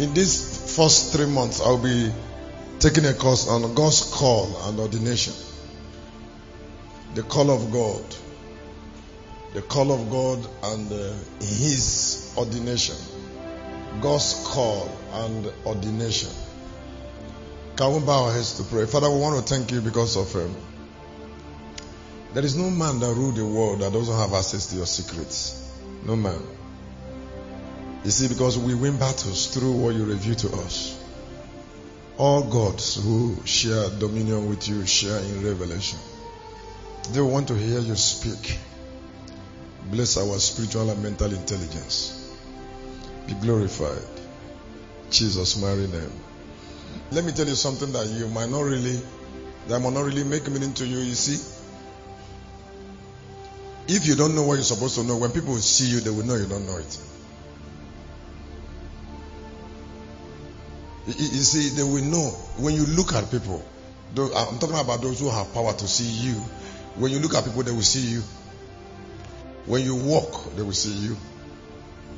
In these first three months, I'll be taking a course on God's call and ordination. The call of God. The call of God and uh, His ordination. God's call and ordination. Can we bow our heads to pray? Father, we want to thank you because of um, there is no man that rule the world that doesn't have access to your secrets. No man. You see, because we win battles through what you reveal to us. All gods who share dominion with you share in revelation. They want to hear you speak. Bless our spiritual and mental intelligence. Be glorified. Jesus' mighty name. Let me tell you something that you might not really, that might not really make meaning to you. You see, if you don't know what you're supposed to know, when people see you, they will know you don't know it. You see, they will know when you look at people. I'm talking about those who have power to see you. When you look at people, they will see you. When you walk, they will see you.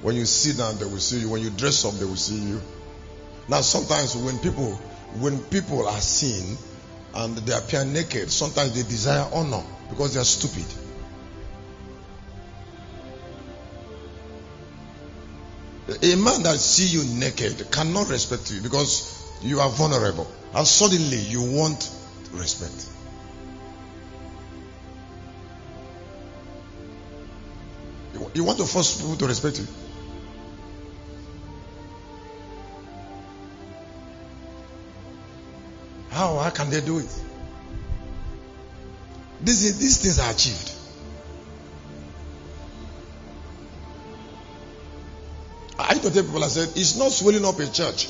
When you sit down, they will see you. When you dress up, they will see you. Now, sometimes when people when people are seen and they appear naked, sometimes they desire honor because they are stupid. A man that see you naked cannot respect you because you are vulnerable. And suddenly you want respect. You want to force people to respect you. How, how can they do it? These, these things are achieved. I used to tell people, I said, it's not swelling up a church.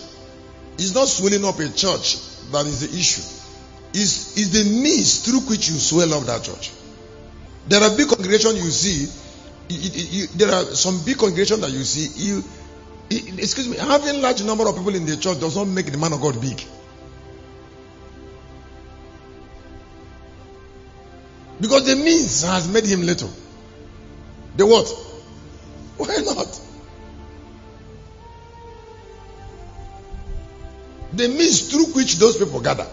It's not swelling up a church that is the issue. It's, it's the means through which you swell up that church. There are big congregations you see. You, there are some big congregations that you see. You, excuse me, having large number of people in the church does not make the man of God big. Because the means has made him little. The what? Why not? The means through which those people gather.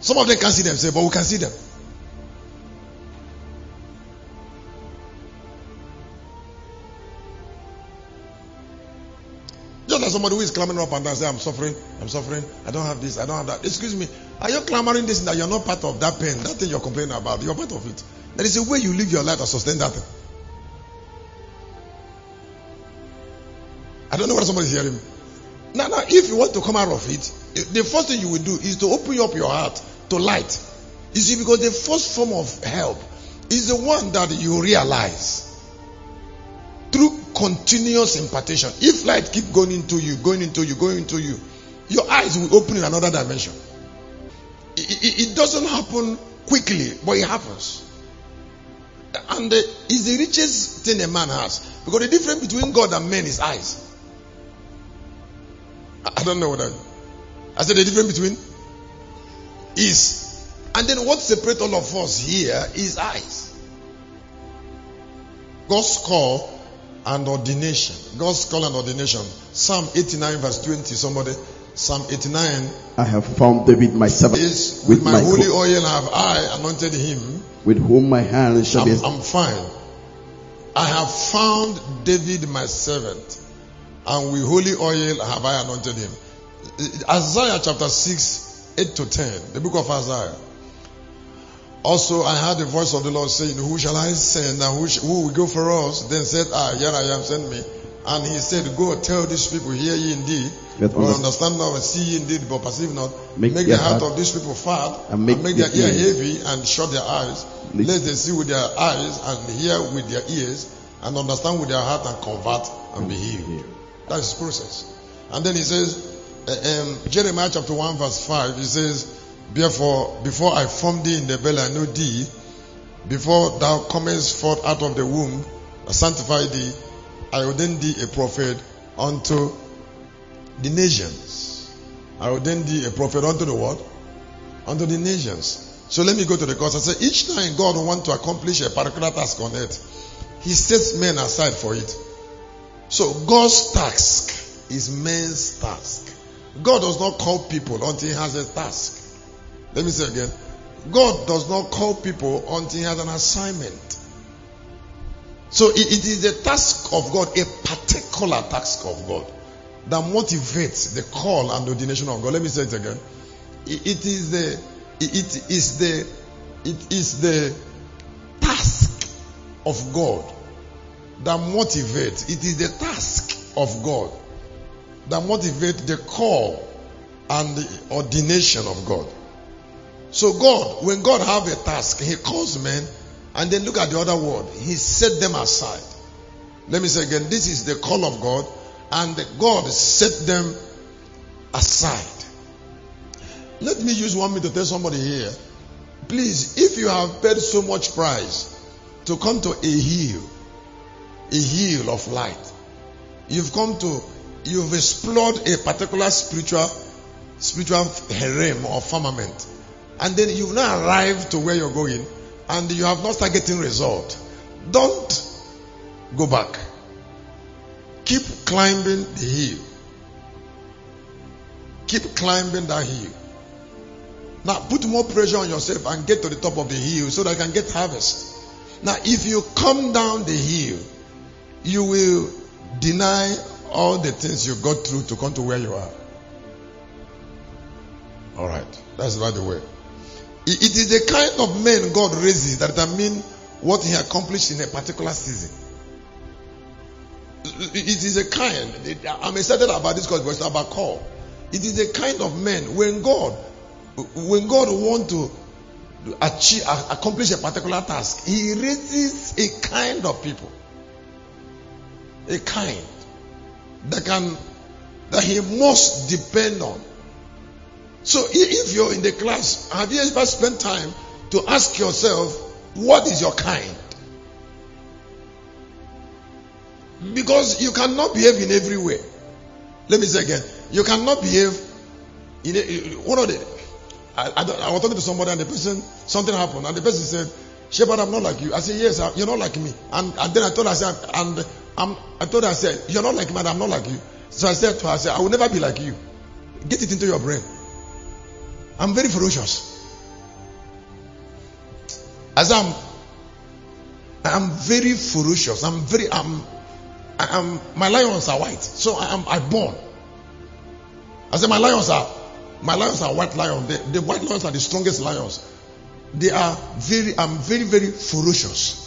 Some of them can't see themselves, but we can see them. Just like somebody who is climbing up and down, say, I'm suffering, I'm suffering, I don't have this, I don't have that. Excuse me, are you clamoring this that you're not part of that pain, that thing you're complaining about? You're part of it. There is a way you live your life to sustain that thing. I don't know what somebody's hearing me. Now, now, if you want to come out of it, the first thing you will do is to open up your heart to light. You see, because the first form of help is the one that you realize through continuous impartation. If light keep going into you, going into you, going into you, your eyes will open in another dimension. It, it, it doesn't happen quickly, but it happens. And uh, it's the richest thing a man has. Because the difference between God and men is eyes. I don't know what I. I said the difference between is, and then what separates all of us here is eyes. God's call and ordination. God's call and ordination. Psalm 89 verse 20. Somebody. Psalm 89. I have found David my servant. Is with, with my, my holy oil have I anointed him. With whom my hand shall I'm, be. I'm fine. I have found David my servant and with holy oil have I anointed him. Isaiah chapter 6, 8 to 10, the book of Isaiah. Also, I heard the voice of the Lord saying, Who shall I send and who, sh- who will go for us? Then said I, Here I am, send me. And he said, Go tell these people, hear ye indeed, or understand. not, and see ye indeed, but perceive not. Make Make, the heart heart- of these people fat, and make their their ear heavy, and shut their eyes. Let- Let them see with their eyes, and hear with their ears, and understand with their heart, and convert, and be healed. That's process. And then he says, um, Jeremiah chapter 1 verse 5, he says, Therefore, before I formed thee in the belly, I know thee. Before thou comest forth out of the womb, I sanctify thee. I ordained thee a prophet unto the nations. I ordained thee a prophet unto the what? Unto the nations. So let me go to the course. I say each time God wants to accomplish a particular task on earth, He sets men aside for it. So God's task is man's task. God does not call people until he has a task. Let me say again. God does not call people until he has an assignment. So it, it is the task of God, a particular task of God, that motivates the call and ordination of God. Let me say it again. It, it is the it is the it is the task of God that motivates. It is the task of God that motivates the call and the ordination of God. So God, when God have a task, He calls men, and then look at the other word. He set them aside. Let me say again, this is the call of God, and God set them aside. Let me use one minute to tell somebody here. Please, if you have paid so much price to come to a hill, a hill of light, you've come to, you've explored a particular spiritual, spiritual harem or firmament, and then you've now arrived to where you're going, and you have not started getting result. Don't go back. Keep climbing the hill. Keep climbing that hill. Now put more pressure on yourself and get to the top of the hill so that you can get harvest. Now if you come down the hill, you will deny all the things you got through to come to where you are. Alright. That's by the way. It is the kind of men God raises that determine what he accomplished in a particular season. It is a kind. I'm excited about this because it's about call. It is a kind of men when God, when God want to achieve, accomplish a particular task, He raises a kind of people, a kind that can that He must depend on. So if you're in the class, have you ever spent time to ask yourself, what is your kind? Because you cannot behave in every way. Let me say again, you cannot behave in a, one of the. I, I, I, was talking to somebody and the person something happened and the person said, "Shepherd, I'm not like you." I said, "Yes, you're not like me." And, and then I told her, I said, "And I'm, I told her, I said, you're not like me, I'm not like you." So I said to her, "I said, I will never be like you. Get it into your brain." I'm very ferocious. As I'm, I'm very ferocious. I'm very, I'm, I'm, my lions are white. So I am, I born. I said my lions are, my lions are white lions. The, the white lions are the strongest lions. They are very, I'm very, very ferocious.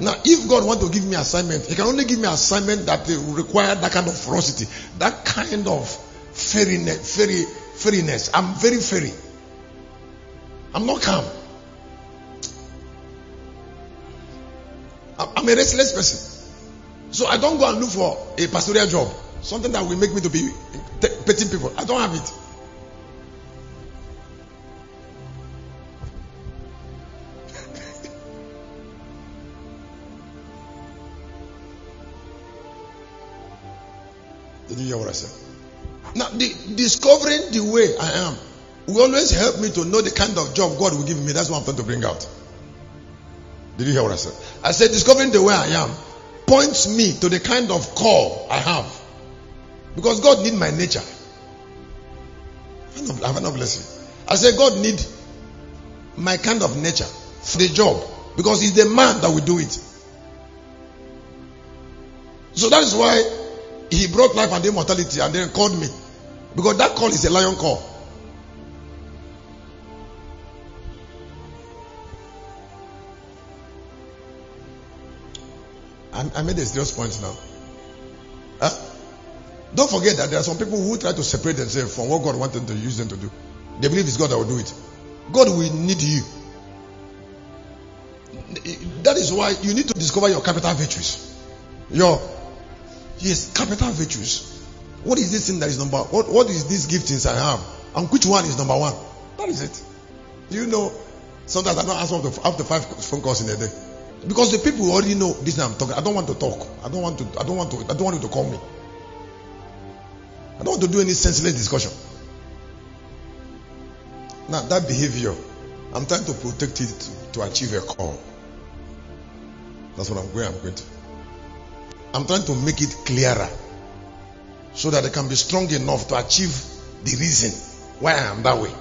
Now, if God want to give me assignment, He can only give me assignment that will require that kind of ferocity, that kind of fairiness, fairy, fairiness. I'm very fairy. I'm not calm. I'm a restless person. So I don't go and look for a pastoral job. Something that will make me to be petting people. I don't have it. Hear what I said? Now, the, discovering the way I am will always help me to know the kind of job God will give me. That's what I'm trying to bring out. Did you hear what I said? I said, discovering the way I am points me to the kind of call I have. Because God need my nature. I have not bless you. I said, God need my kind of nature for the job. Because He's the man that will do it. So that is why He brought life and immortality and then called me. Because that call is a lion call. I, made a serious point now. Huh? Don't forget that there are some people who try to separate themselves from what God wanted to use them to do. They believe it's God that will do it. God will need you. That is why you need to discover your capital virtues. Your yes, capital virtues. What is this thing that is number? What what is these giftings I have? And which one is number one? That is it. Do you know? Sometimes I don't up to five phone calls in a day. Because the people already know this I'm talking. I don't want to talk. I don't want to. I don't want to. I don't want you to call me. I don't want to do any senseless discussion. Now that behavior, I'm trying to protect it to, to achieve a call. That's what I'm going. I'm going to. I'm trying to make it clearer so that I can be strong enough to achieve the reason why I am that way.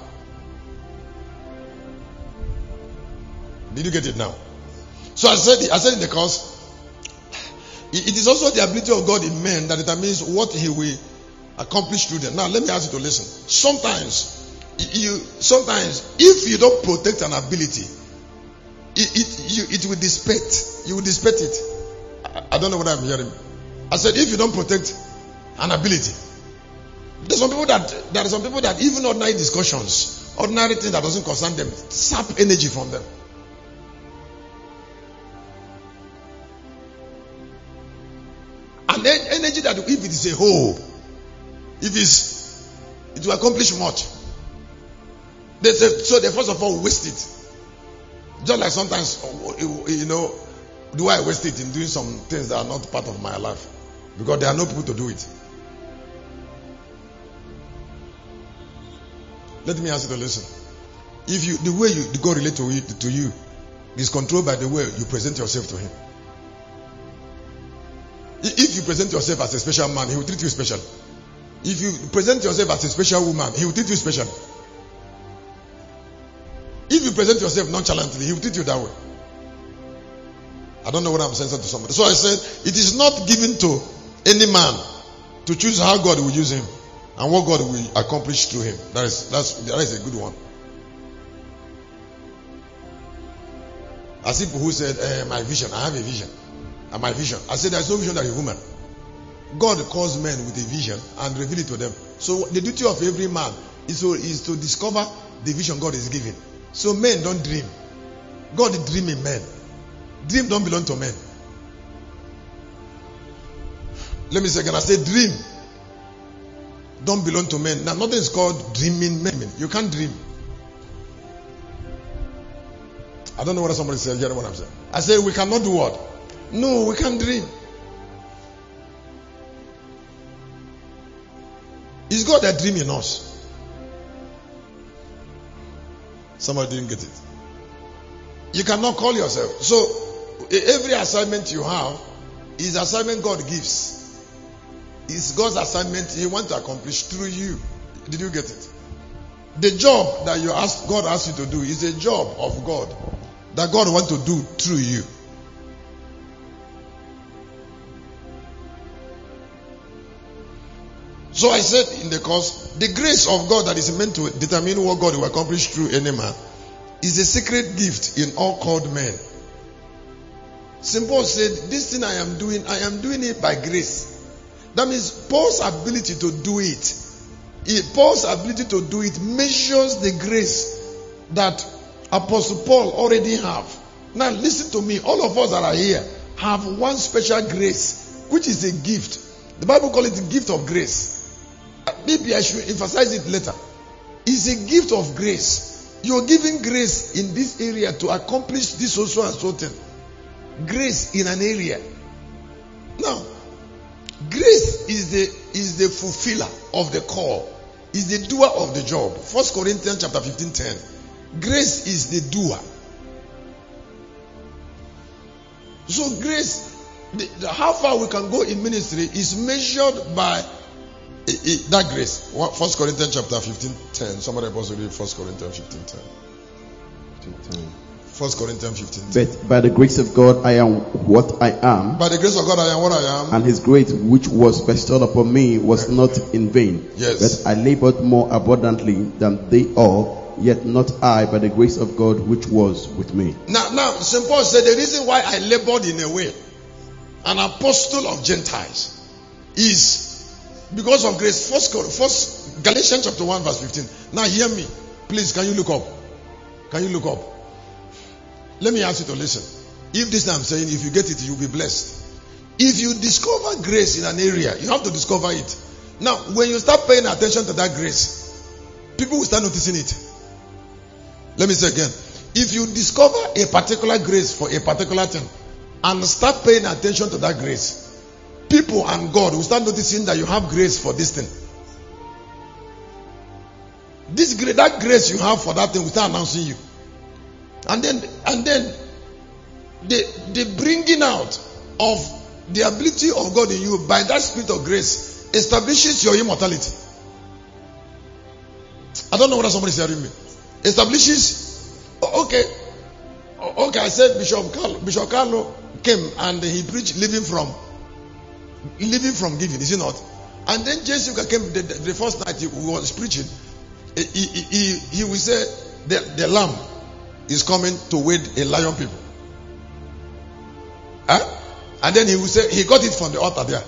Did you get it now? So I said, I said in the course, it is also the ability of God in men that determines what He will accomplish through them. Now, let me ask you to listen. Sometimes, you sometimes if you don't protect an ability, it it, you, it will dissipate. You will dissipate it. I, I don't know what I'm hearing. I said if you don't protect an ability, there's some people that there are some people that even ordinary discussions, ordinary things that doesn't concern them, sap energy from them. And then energy that if it is a whole, if it's it will accomplish much. They say so they first of all waste it. Just like sometimes you know, do I waste it in doing some things that are not part of my life? Because there are no people to do it. Let me ask you to listen. If you the way you God relate to you, to you is controlled by the way you present yourself to Him. If you present yourself as a special man, He will treat you special. If you present yourself as a special woman, He will treat you special. If you present yourself nonchalantly, He will treat you that way. I don't know what I'm saying to somebody. So I said, it is not given to any man to choose how God will use him and what God will accomplish through him. That is that's that is a good one. As people who said, eh, "My vision, I have a vision, and my vision." I said, "There's no vision that a woman." God calls men with a vision and reveal it to them. So the duty of every man is to is to discover the vision God is giving. So men don't dream. God is dreaming men. Dream don't belong to men. Let me say again. I say dream don't belong to men. Now nothing is called dreaming men. You can't dream. I don't know what somebody said. Hear what I'm saying? I say we cannot do what? No, we can't dream. It's God that dream in us. Somebody didn't get it. You cannot call yourself. So every assignment you have is assignment God gives. It's God's assignment He wants to accomplish through you. Did you get it? The job that you ask God asks you to do is a job of God that God wants to do through you. So I said in the course, the grace of God that is meant to determine what God will accomplish through any man is a secret gift in all called men. St. Paul said, This thing I am doing, I am doing it by grace. That means Paul's ability to do it, Paul's ability to do it measures the grace that Apostle Paul already have. Now listen to me, all of us that are here have one special grace, which is a gift. The Bible calls it the gift of grace. Maybe I should emphasize it later. It's a gift of grace. You're giving grace in this area to accomplish this also and so. Grace in an area. Now, grace is the is the fulfiller of the call, is the doer of the job. First Corinthians chapter 15, 10. Grace is the doer. So grace, the, the, how far we can go in ministry is measured by it, it, that grace. First Corinthians chapter 15, 10. Somebody also read First Corinthians 15, 10. 15, 10. First Corinthians 15. But by the grace of God, I am what I am. By the grace of God, I am what I am. And His grace, which was bestowed upon me, was not in vain. Yes. But I labored more abundantly than they all, yet not I, by the grace of God, which was with me. Now, now, St. Paul said the reason why I labored in a way, an apostle of Gentiles, is because of grace. First, first Galatians chapter 1, verse 15. Now hear me. Please, can you look up? Can you look up? Let me ask you to listen. If this I'm saying, if you get it, you'll be blessed. If you discover grace in an area, you have to discover it. Now, when you start paying attention to that grace, people will start noticing it. Let me say again. If you discover a particular grace for a particular thing and start paying attention to that grace, people and God will start noticing that you have grace for this thing. This grace, that grace you have for that thing will start announcing you. And then, and then, the, the bringing out of the ability of God in you by that spirit of grace establishes your immortality. I don't know whether somebody is hearing me. Establishes, okay, okay. I said Bishop Carlo, Bishop Carlo came and he preached living from, living from giving. Is it not? And then Jessica came the, the, the first night he was preaching. He, he, he, he will say the, the lamb is coming to wade a lion people. Huh? And then he will say he got it from the altar there.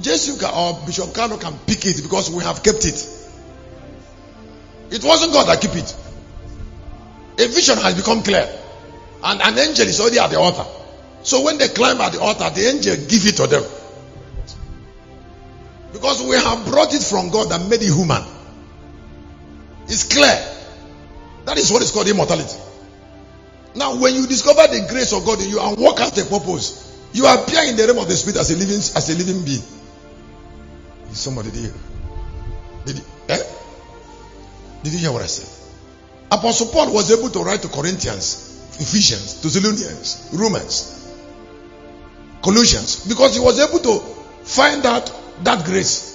Jessica or Bishop Kano can pick it because we have kept it. It wasn't God that kept it. A vision has become clear. And an angel is already at the altar. So when they climb at the altar, the angel give it to them. Because we have brought it from God and made it human. It's clear. That is what is called immortality. Now, when you discover the grace of God in you and walk out the purpose, you appear in the realm of the spirit as a living as a living being. Is somebody there? Did you, eh? Did you hear what I said? Apostle Paul was able to write to Corinthians, Ephesians, Thessalonians, Romans, Colossians, because he was able to find out that grace.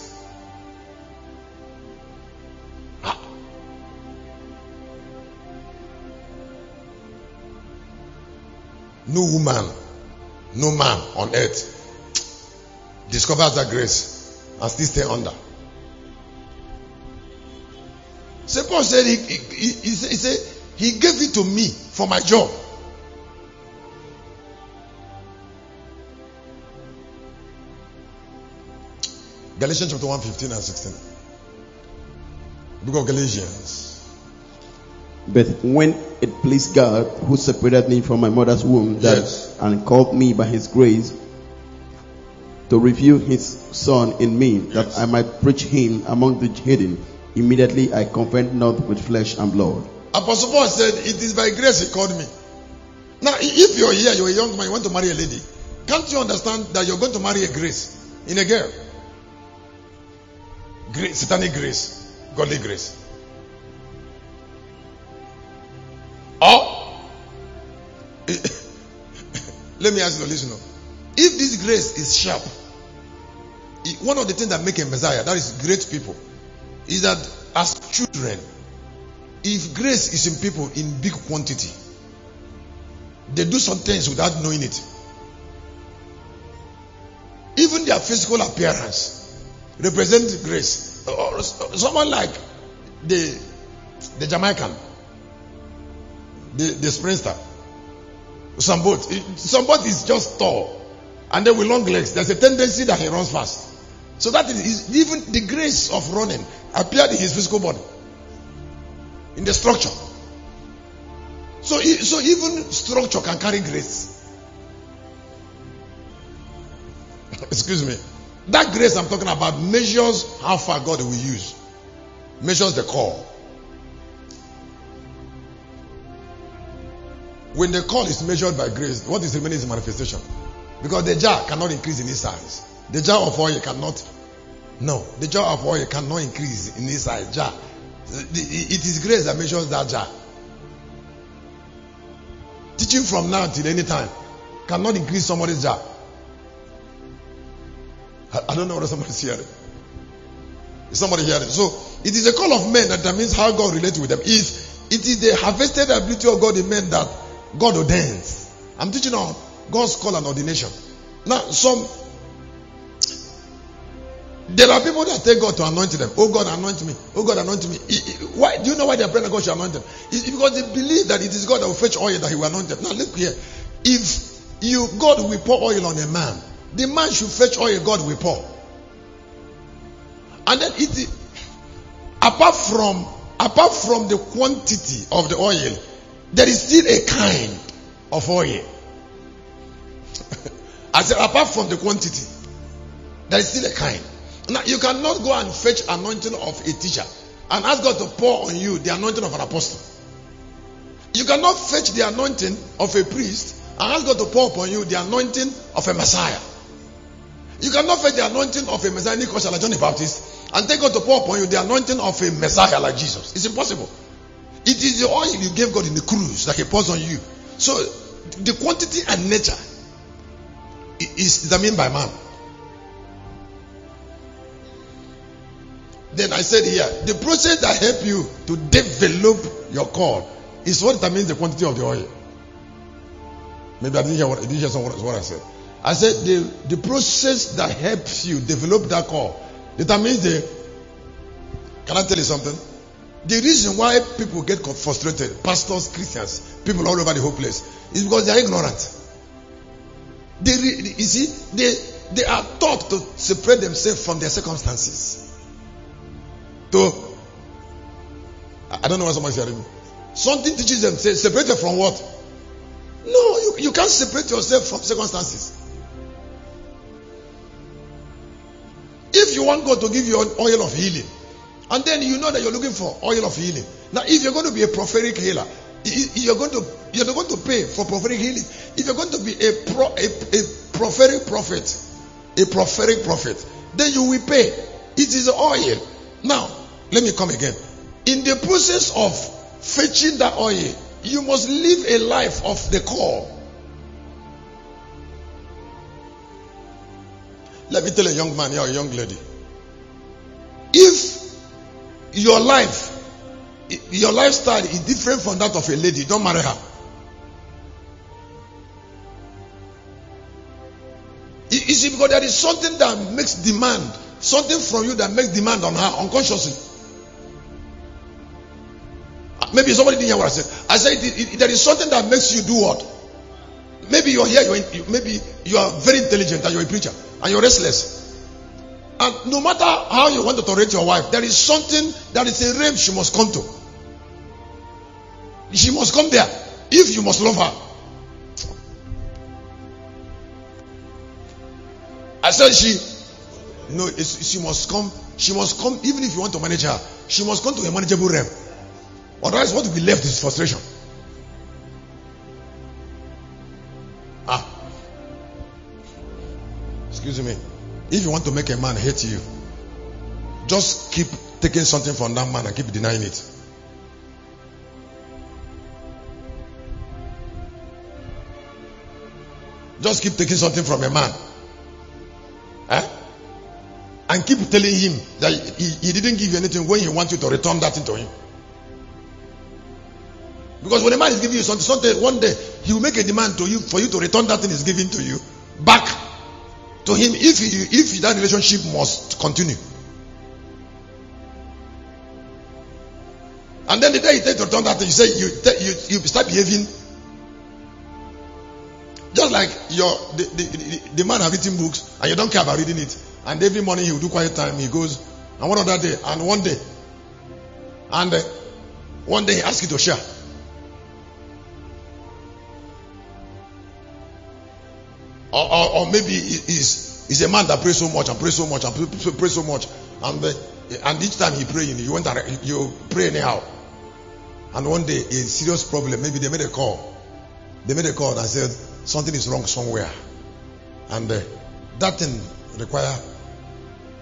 No woman, no man on earth discovers that grace and still stay under. So Paul said he, he, he, he said he gave it to me for my job. Galatians chapter 1, 15 and 16. Book of Galatians. But when it pleased God, who separated me from my mother's womb, that, Yes. and called me by His grace, to reveal His Son in me, that I might preach Him among the hidden, immediately I contend not with flesh and blood. Apostle Paul said, It is by grace he called me. Now, if you're here, you're a young man, you want to marry a lady, can't you understand that you're going to marry a grace in a girl? Grace, satanic grace, godly grace. Let me ask you, listen. up. If this grace is sharp, one of the things that make a Messiah, that is great people, is that as children, if grace is in people in big quantity, they do some things without knowing it. Even their physical appearance represents grace. Or someone like the the Jamaican, the the sprinter, Usain Bolt. Eh, some boat is just tall, and then with long legs. There's a tendency that he runs fast. So that is even the grace of running appeared in his physical body in the structure. So, so even structure can carry grace. Excuse me. That grace I'm talking about measures how far God will use, measures the call. When the call is measured by grace, what is remaining is manifestation. Because the jar cannot increase in its size. The jar of oil cannot. No, the jar of oil cannot increase in its size. Jar. It is grace that measures that jar. Teaching from now till any time cannot increase somebody's jar. I, don't know whether somebody's hearing. Is somebody hearing? So it is a call of men that determines how God relates with them. If it is the harvested ability of God in men that God ordains. I'm teaching on God's call and ordination. Now, some there are people that take God to anoint them. Oh God, anoint me. Oh God, anoint me. Why? Do you know why they are praying that God should anoint them? It's because they believe that it is God that will fetch oil that He will anoint them. Now look here. If you God will pour oil on a man, the man should fetch oil God will pour. And then it apart from apart from the quantity of the oil, there is still a kind of oil. I said apart from the quantity, there is still a kind. Now you cannot go and fetch anointing of a teacher and ask God to pour on you the anointing of an apostle. You cannot fetch the anointing of a priest and ask God to pour upon you the anointing of a Messiah. You cannot fetch the anointing of a Messianic usher like John the Baptist and take God to pour upon you the anointing of a Messiah like Jesus. It's impossible. It is the oil you gave God in the cruse that He pours on you. So the quantity and nature is determined by man. Then I said here, the process that help you to develop your call is what determines the quantity of the oil. Maybe I didn't hear what, I didn't hear some, what I said. I said the, the process that helps you develop that call determines the. Can I tell you something? The reason why people get frustrated, pastors, Christians, people all over the whole place, is because they are ignorant. They, you see, they, they are taught to separate themselves from their circumstances. To, I don't know what somebody said. Something teaches them, to say, separated from what? No, you, you can't separate yourself from circumstances. If you want God to give you an oil of healing, and then you know that you're looking for oil of healing. Now, if you're going to be a prophetic healer, you're going to you're going to pay for prophetic healing. If you're going to be a pro, a, a prophetic prophet, a prophetic prophet, then you will pay. It is oil. Now, let me come again. In the process of fetching that oil, you must live a life of the call. Let me tell a young man or a young lady. If your life, your lifestyle is different from that of a lady, don't marry her. You see, because there is something that makes demand, something from you that makes demand on her unconsciously. Maybe somebody didn't hear what I said. I said it, it, there is something that makes you do what? Maybe you're here, you're, in, you, maybe you are very intelligent and you're a preacher and you're restless. And no matter how you want to tolerate your wife, there is something that is a realm she must come to. She must come there if you must love her. I said she no, she must come. She must come even if you want to manage her. She must come to a manageable realm. Otherwise, what will be left is frustration. Ah, excuse me. If you want to make a man hate you, just keep taking something from that man and keep denying it. Just keep taking something from a man. Eh? And keep telling him that he, he didn't give you anything when he wants you to return that to him. Because when a man is giving you something, something one day he will make a demand to you for you to return that thing he's giving to you back to him if he, if that relationship must continue. And then the day he takes to return that thing, you say you you, you start behaving just like your the, the, the, man have written books and you don't care about reading it. And every morning he will do quiet time. He goes and one other day and one day and uh, one day he asks you to share. Or, or, or maybe he's, he's a man that prays so much and prays so much and prays so much. And, uh, and each time he praying, you went you pray anyhow. And one day, a serious problem, maybe they made a call. They made a call and said, something is wrong somewhere. And uh, that thing require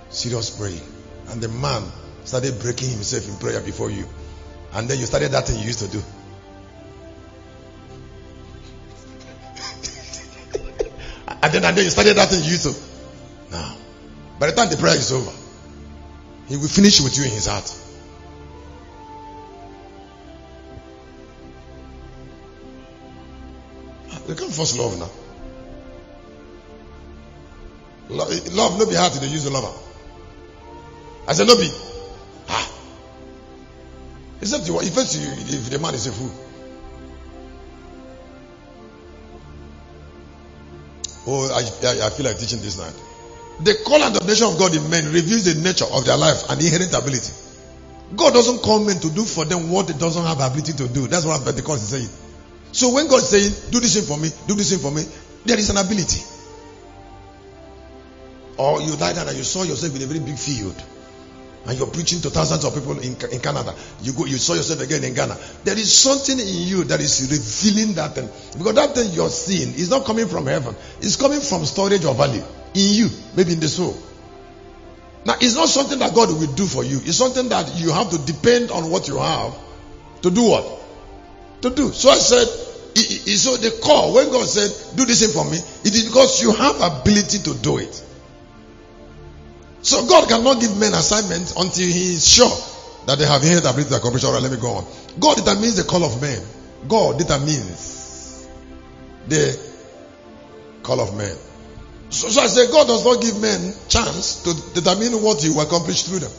serious praying. And the man started breaking himself in prayer before you. And then you started that thing you used to do. And then, and then you started that you used to. Now, by the time the prayer is over, he will finish with you in his heart. You can't force love now. Love, love no be hard to use the lover. I said no be. Ah. Except you, if, if the man is a fool. Oh, I, I, feel like teaching this night. The call and ordination of God in men reveals the nature of their life and inherent ability. God doesn't call men to do for them what they doesn't have ability to do. That's what the Pentecost is saying. So when God is saying, do this thing for me, do this thing for me, there is an ability. Or you died and you saw yourself in a very big field and you're preaching to thousands of people in, in Canada. You go, you saw yourself again in Ghana. There is something in you that is revealing that thing. Because that thing you're seeing is not coming from heaven. It's coming from storage of value in you, maybe in the soul. Now, it's not something that God will do for you. It's something that you have to depend on what you have to do what? To do. So I said, so the call, when God said, do this thing for me, it is because you have ability to do it. So God cannot give men assignments until He is sure that they have inherent ability to accomplish. All right, let me go on. God determines the call of men. God determines the call of men. So, so I say God does not give men chance to determine what will accomplish through them.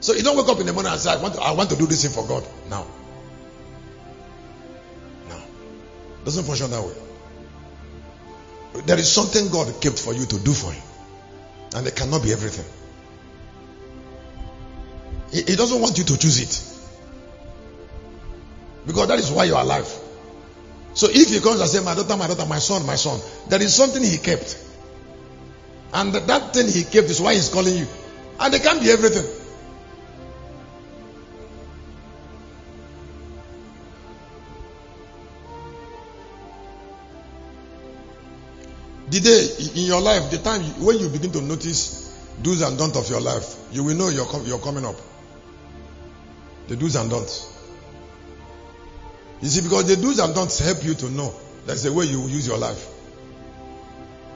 So you don't wake up in the morning and say, I want to, I want to do this thing for God. Now. No. Doesn't function that way. There is something God kept for you to do for Him. And it cannot be everything. He, he doesn't want you to choose it. Because that is why you are alive. So if he comes and says, My daughter, my daughter, my son, my son, there is something he kept. And that, thing he kept is why he's calling you. And it can't be everything. The day in your life, the time when you begin to notice do's and don'ts of your life, you will know you're, you're coming up. The do's and don'ts. You see, because the do's and don'ts help you to know that's the way you use your life.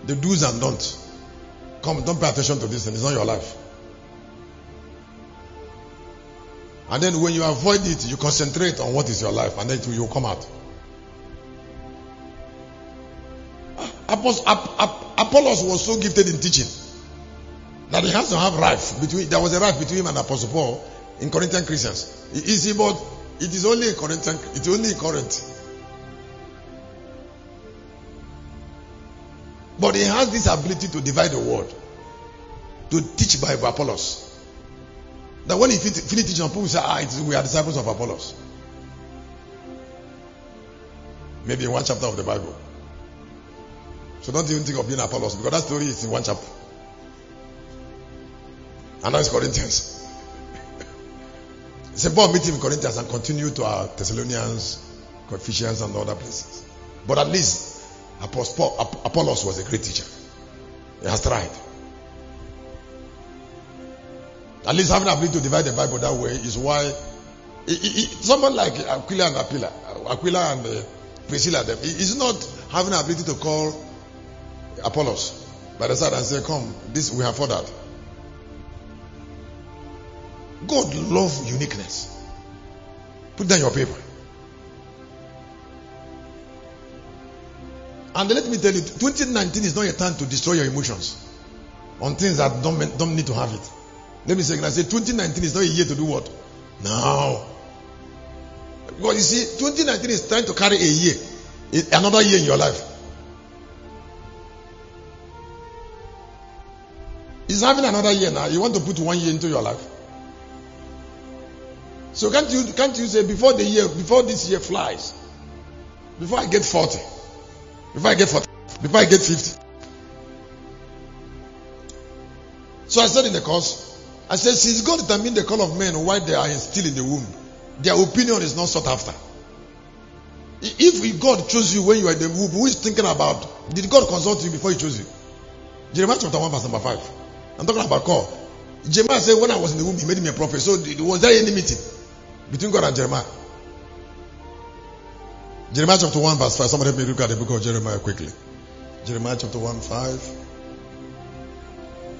The do's and don'ts. Come, don't pay attention to this thing. It's not your life. And then when you avoid it, you concentrate on what is your life, and then it will, come out. Ah, Ap- Apollos was so gifted in teaching that he has to have rife between. There was a rife between him and Apostle Paul in Corinthian Christians. You but it is only in Corinthian. It's only in Corinth. But he has this ability to divide the word, to teach by Apollos. That when he fin- finish teaching, people say, "Ah, we are disciples of Apollos." Maybe in one chapter of the Bible. So don't even think of being Apollos because that story is in one chapter. And now it's Corinthians. St. Paul meet him in Corinthians and continue to our Thessalonians, Ephesians, and other places. But at least Apollos was a great teacher. He has tried. At least having ability to divide the Bible that way is why i- i- i- someone like Aquila and Aquila, Aquila and uh, Priscilla, them, is not having ability to call Apollos by the side and say, Come, this we have ordered. God love uniqueness. Put down your paper. And let me tell you, 2019 is not a time to destroy your emotions on things that don't, don't need to have it. Let me say, I say 2019 is not a year to do what? Now. Because you see, 2019 is trying to carry a year, another year in your life. It's having another year now. You want to put one year into your life. So can't you can't you say before the year before this year flies, before I get 40, before I get 40, before I get 50. So I said in the course, I said since God determined the call of men while they are still in the womb, their opinion is not sought after. If God chose you when you are in the womb, who is thinking about did God consult you before he chose you? Jeremiah chapter 1, verse number 5. I'm talking about call. Jeremiah said, When I was in the womb, he made me a prophet. So, was there any meeting between God and Jeremiah? Jeremiah chapter 1, verse 5. Somebody help me look at the book of Jeremiah quickly. Jeremiah chapter 1, 5.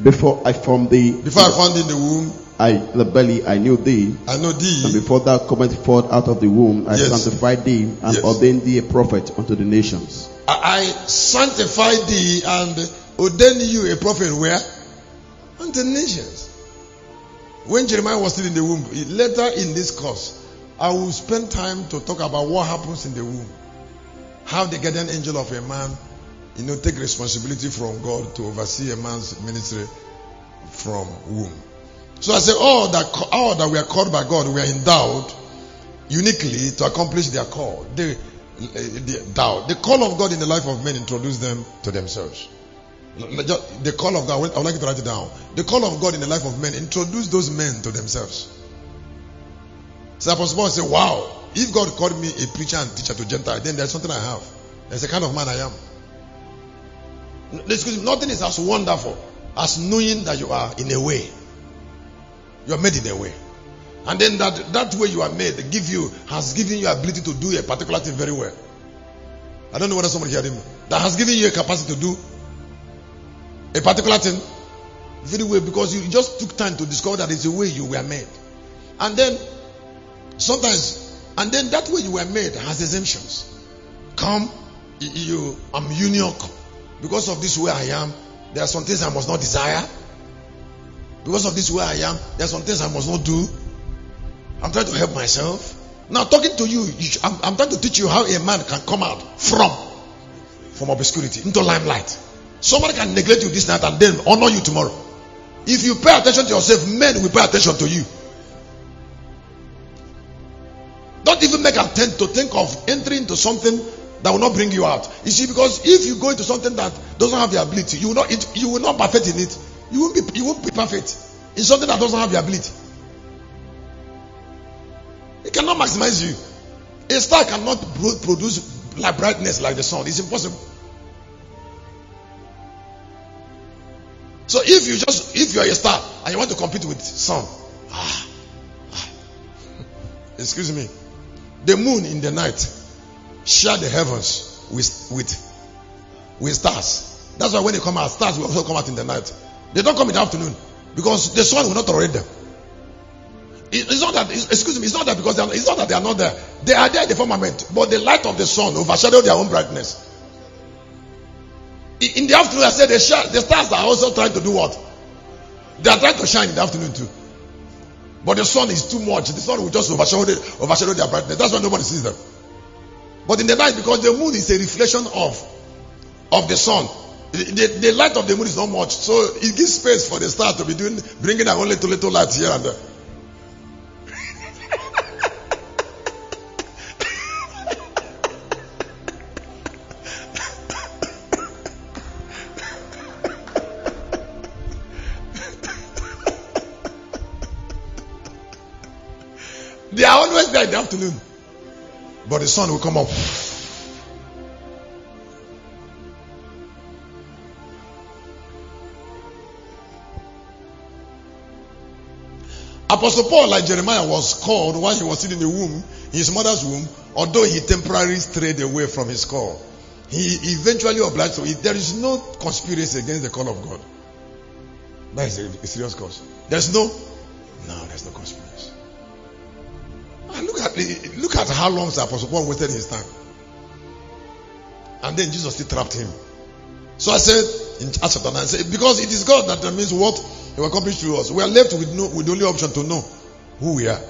Before I formed thee, Before I found in the womb, I the belly, I knew thee. I know thee. And before thou comest forth out of the womb, I Yes. sanctified thee and Yes. ordained thee a prophet unto the nations. I, I sanctified thee and ordained you a prophet where? Unto the nations. When Jeremiah was still in the womb, later in this course, I will spend time to talk about what happens in the womb. How the guardian angel of a man, you know, take responsibility from God to oversee a man's ministry from womb. So I say, all that, all that we are called by God, we are endowed uniquely to accomplish their call. The, eh, the, thou- the call of God in the life of men introduce them to themselves. The call of God, I would like you to write it down. The call of God in the life of men introduce those men to themselves. So Apostle Paul said, Wow, if God called me a preacher and teacher to Gentile, then there's something I have. There's a kind of man I am. Excuse me, nothing is as wonderful as knowing that you are in a way. You are made in a way. And then that, that way you are made give you has given you ability to do a particular thing very well. I don't know whether somebody heard him. That has given you a capacity to do a particular thing very well because you just took time to discover that it's the way you were made. And then sometimes, and then that way you were made has exemptions. Come, you, I'm union. Because of this way I am, there are some things I must not desire. Because of this way I am, there are some things I must not do. I'm trying to help myself. Now, talking to you, you I'm, I'm, trying to teach you how a man can come out from from obscurity into limelight. Somebody can neglect you this night and then honor you tomorrow. If you pay attention to yourself, men will pay attention to you. Don't even make attempt to think of entering into something that will not bring you out. You see, because if you go into something that doesn't have the ability, you will not it, you will not perfect in it. You won't be you won't be perfect in something that doesn't have the ability. It cannot maximize you. A star cannot produce like brightness like the sun. It's impossible. So if you just if you are a star and you want to compete with the sun, ah, ah, excuse me, the moon in the night share the heavens with with with stars. That's why when they come out, stars will also come out in the night. They don't come in the afternoon because the sun will not tolerate them. It's not that, excuse me, it's not that because are, it's not that they are not there. They are there in the firmament, but the light of the sun overshadow their own brightness. In the afternoon, I said the, the stars are also trying to do what? They are trying to shine in the afternoon too. But the sun is too much. The sun will just overshadow, overshadow their brightness. That's why nobody sees them. But in the night, because the moon is a reflection of, of the sun, the, the, the light of the moon is not much. So it gives space for the stars to be doing, bringing own little, little light here and there. Afternoon. But the sun will come up. Apostle Paul, like Jeremiah, was called while he was sitting in the womb, his mother's womb, although he temporarily strayed away from his call. He eventually obliged to it. There is no conspiracy against the call of God. That is a serious cause. There's no, no, there's no conspiracy. Look at look at how long the Apostle Paul wasted his time. And then Jesus still trapped him. So I said in chapter 9, I said, because it is God that determines what he will accomplish through us. We are left with no with the only option to know who we are.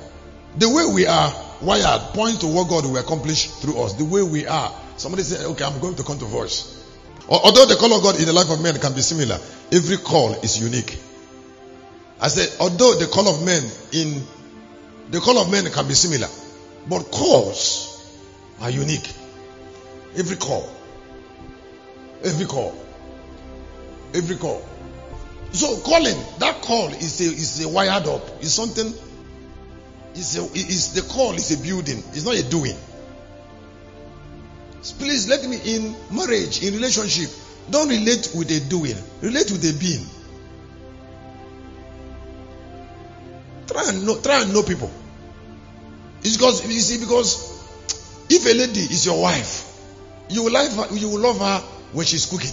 The way we are wired points to what God will accomplish through us. The way we are. Somebody said, okay, I'm going to come to voice. Although the call of God in the life of men can be similar, every call is unique. I said, although the call of men in the call of men can be similar, but calls are unique. Every call. Every call. Every call. So calling, that call is a is a wired up. It's something. It's a is the call is a building. It's not a doing. Please let me in marriage, in relationship. Don't relate with a doing. Relate with a being. Try and know, try and know people. It's because you see, because if a lady is your wife, you will love her, you will love her when she's cooking.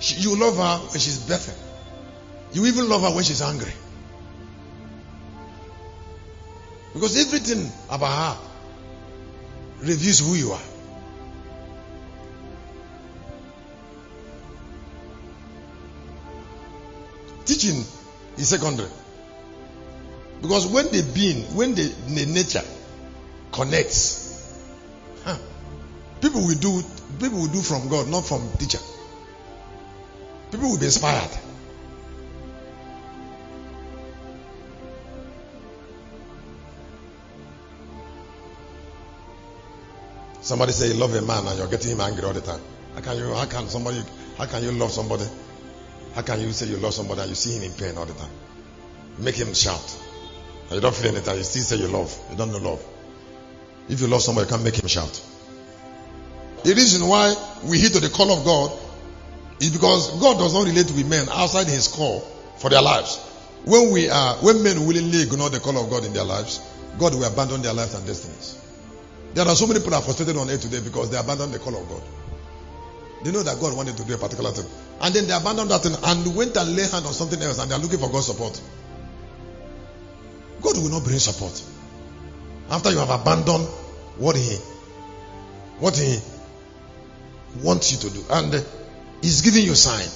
She, you will love her when she's birthing. You even love her when she's angry. Because everything about her reveals who you are. Teaching is secondary. Because when the being, when the, the nature connects, huh, people will do people will do from God, not from teacher. People will be inspired. Somebody say you love a man and you're getting him angry all the time. How can you how can somebody how can you love somebody? How can you say you love somebody and you see him in pain all the time? Make him shout. And you don't feel anything, you still say you love. You don't know love. If you love somebody, you can't make him shout. The reason why we heed to the call of God is because God does not relate with men outside his call for their lives. When we are when men willingly ignore the call of God in their lives, God will abandon their lives and destinies. There are so many people are frustrated on earth today because they abandoned the call of God. They know that God wanted to do a particular thing. And then they abandoned that thing and went and lay hand on something else and they are looking for God's support. God will not bring support. After you have abandoned what He what He wants you to do. And He's giving you sign.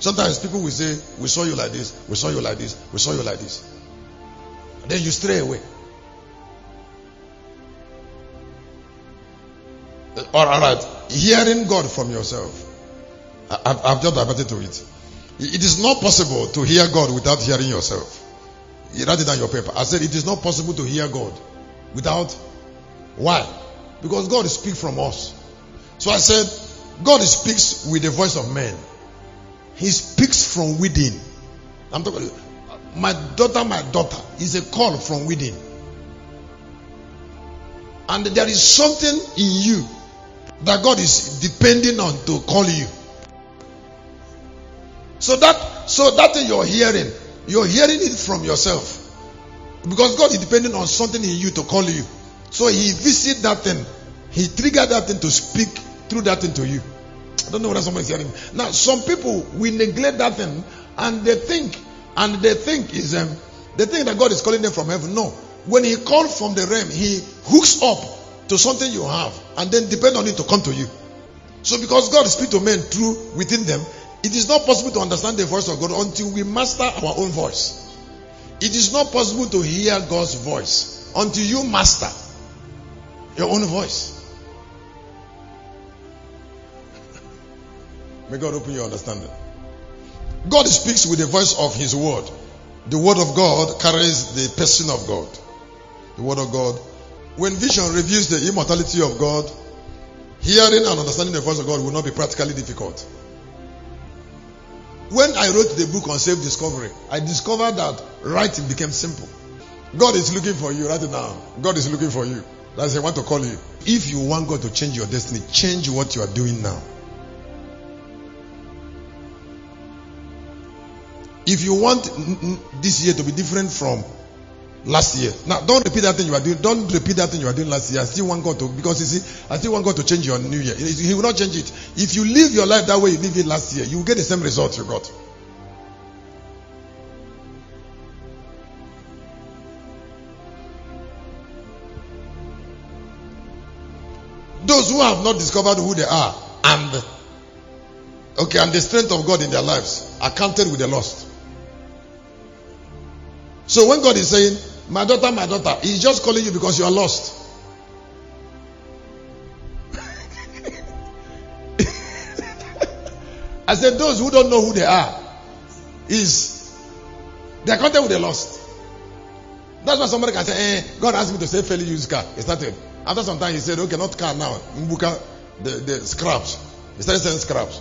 Sometimes people will say, We saw you like this, we saw you like this, we saw you like this. And then you stray away. All right. Hearing God from yourself. I, have just diverted to it. It is not possible to hear God without hearing yourself. You write it on your paper. I said it is not possible to hear God without. Why? Because God speaks from us. So I said, God speaks with the voice of men. He speaks from within. I'm talking. My daughter, my daughter is a call from within. And there is something in you that God is depending on to call you. So that so that thing you're hearing, you're hearing it from yourself. Because God is depending on something in you to call you. So he visit that thing. He triggered that thing to speak through that thing to you. I don't know whether somebody's hearing. Now, some people we neglect that thing and they think, and they think is um, they think that God is calling them from heaven. No. When he called from the realm, he hooks up to something you have and then depend on it to come to you. So because God speaks to men through within them, it is not possible to understand the voice of God until we master our own voice. It is not possible to hear God's voice until you master your own voice. May God open your understanding. God speaks with the voice of His word. The word of God carries the person of God. The word of God. When vision reveals the immortality of God, hearing and understanding the voice of God will not be practically difficult. When I wrote the book on self discovery, I discovered that writing became simple. God is looking for you right now. God is looking for you. That's I want to call you. If you want God to change your destiny, change what you are doing now. If you want this year to be different from last year, now don't repeat that thing you are doing. Don't repeat that thing you are doing last year. I still want God to because you see, I still want God to change your new year. He will not change it. If you live your life that way you lived it last year, you will get the same result you got. Those who have not discovered who they are and okay, and the strength of God in their lives are counted with the lost. So when God is saying, My daughter, my daughter, He's just calling you because you are lost. I said, Those who don't know who they are, is they are content with the lost. That's why somebody can say, eh, God asked me to say fairly used car. He started. After some time, he said, okay, not car now. Mbuka, the, the scraps. He started selling scraps.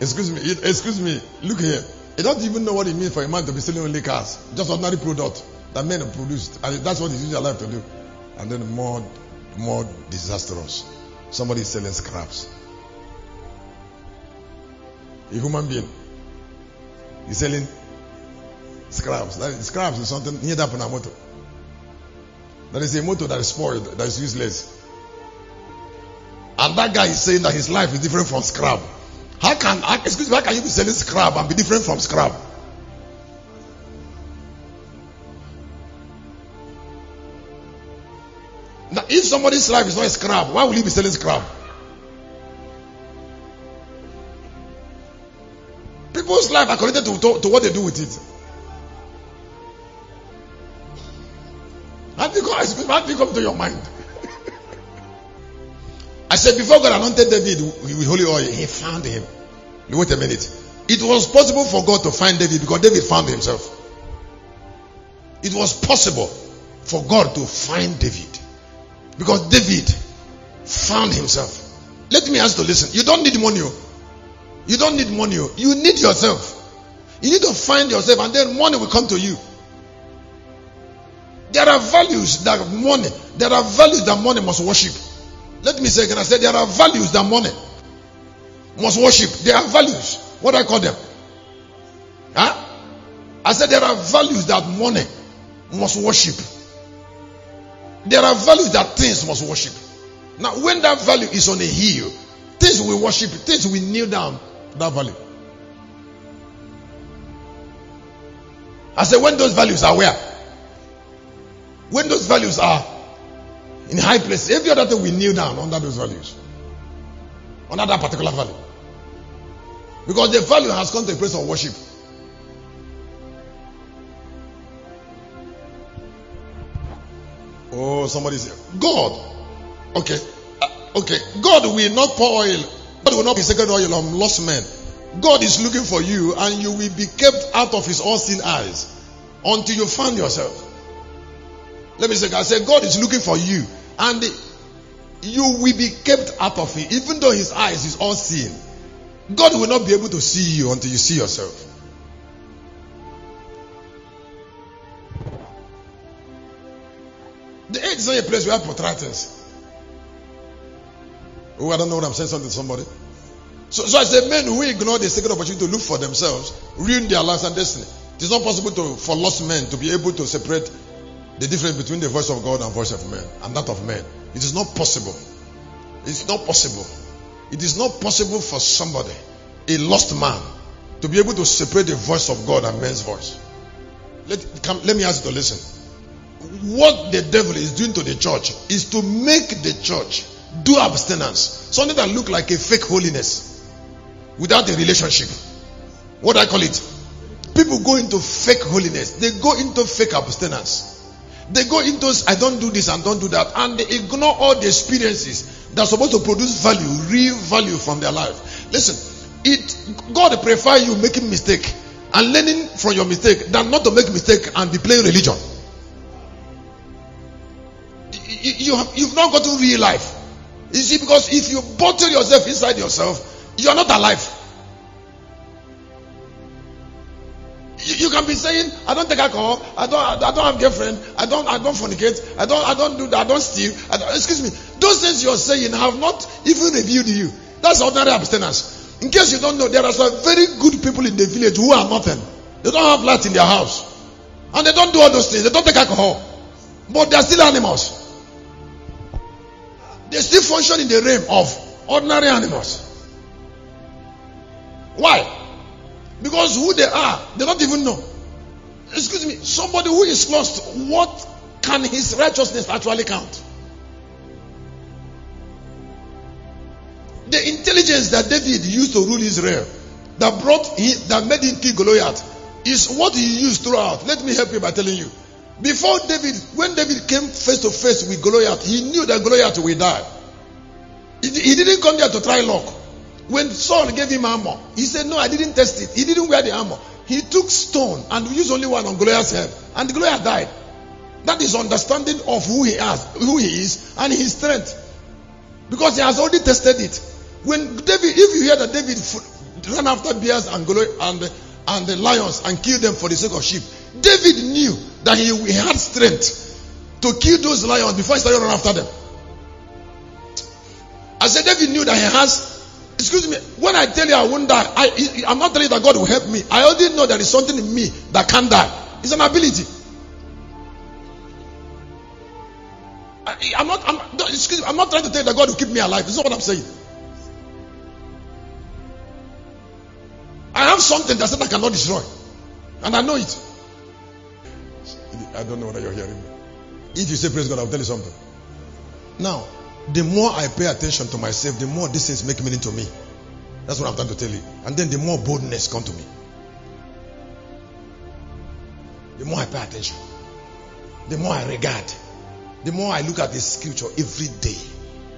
Excuse me, excuse me, look here. He doesn't even know what it means for a man to be selling only cars. Just ordinary product that men have produced. And that's what he's using their life to do. And then more, more disastrous. Somebody is selling scraps. A human being. He's selling scraps. That is, scraps is something near that motor. There is a motor that is spoiled, that is useless. And that guy is saying that his life is different from scrap. How can, excuse me, how can you be selling scrap and be different from scrap? Now, if somebody's life is not a scrap, why will he be selling scrap? People's life are connected to, to, to what they do with it. How do you come, how you come to your mind? I said, before God anointed David with holy oil, he found him. Wait a minute. It was possible for God to find David because David found himself. It was possible for God to find David because David found himself. Let me ask you to listen. You don't need money. Oh. You don't need money. Oh. You need yourself. You need to find yourself and then money will come to you. There are values that money, there are values that money must worship. Let me say again, I said there are values that money must worship. There are values. What do I call them? Huh? I said there are values that money must worship. There are values that things must worship. Now, when that value is on a hill, things will worship, things will kneel down, that value. I said, when those values are where? When those values are in high places, every other thing we kneel down under those values, under that particular value. Because the value has come to a place of worship. Oh, somebody say, God. Okay. Uh, okay. God will not pour oil. God will not be sacred oil on lost men. God is looking for you and you will be kept out of his all-seeing eyes until you find yourself. Let me say, I said, God is looking for you and you will be kept out of him, even though his eyes is all seeing. God will not be able to see you until you see yourself. The age is not a place where portraiters. Oh, I don't know what I'm saying something to somebody. So, so I say men who ignore the second opportunity to look for themselves ruin their lives and destiny. It is not possible to, for lost men to be able to separate the difference between the voice of God and voice of men and that of men. It is not possible. It's not possible. It is not possible for somebody, a lost man, to be able to separate the voice of God and man's voice. Let, come, let me ask you to listen. What the devil is doing to the church is to make the church do abstinence, something that look like a fake holiness without a relationship. What I call it? People go into fake holiness. They go into fake abstinence. They go into I don't do this and don't do that, and they ignore all the experiences that are supposed to produce value, real value from their life. Listen, it God prefer you making mistake and learning from your mistake than not to make mistake and be playing religion. You, you have, you've not gotten real life. You see, because if you bottle yourself inside yourself, you are not alive. You, you can be saying, "I don't take alcohol. I don't. I, don't have girlfriend. I don't. I don't fornicate. I don't. I don't do that. I don't steal. I don't, excuse me. Those things you're saying have not even revealed you. That's ordinary abstinence. In case you don't know, there are some very good people in the village who are nothing. They don't have light in their house, and they don't do all those things. They don't take alcohol, but they are still animals. They still function in the realm of ordinary animals. Why? Because who they are, they don't even know. Excuse me, somebody who is lost, what can his righteousness actually count? The intelligence that David used to rule Israel, that brought him, that made him kill Goliath, is what he used throughout. Let me help you by telling you. Before David, when David came face to face with Goliath, he knew that Goliath will die. He, he didn't come there to try luck. When Saul gave him armor, he said, No, I didn't test it. He didn't wear the armor. He took stone and used only one on Goliath's head, and Goliath died. That is understanding of who he is, who he is, and his strength. Because he has already tested it. When David, if you hear that David ran after bears and Goliath and and the lions and killed them for the sake of sheep, David knew that he, he had strength to kill those lions before he started running after them. I said David knew that he has Excuse me. When I tell you I won't die, I, I'm not telling you that God will help me. I already know there is something in me that can't die. It's an ability. I, am not. I'm, excuse me, I'm not trying to tell you that God will keep me alive. It's not what I'm saying. I have something that I cannot destroy, and I know it. I don't know whether you're hearing me. If you say praise God, I'll tell you something. Now, the more I pay attention to myself, the more these things make meaning to me. That's what I'm trying to tell you. And then the more boldness come to me. The more I pay attention, the more I regard, the more I look at the scripture every day.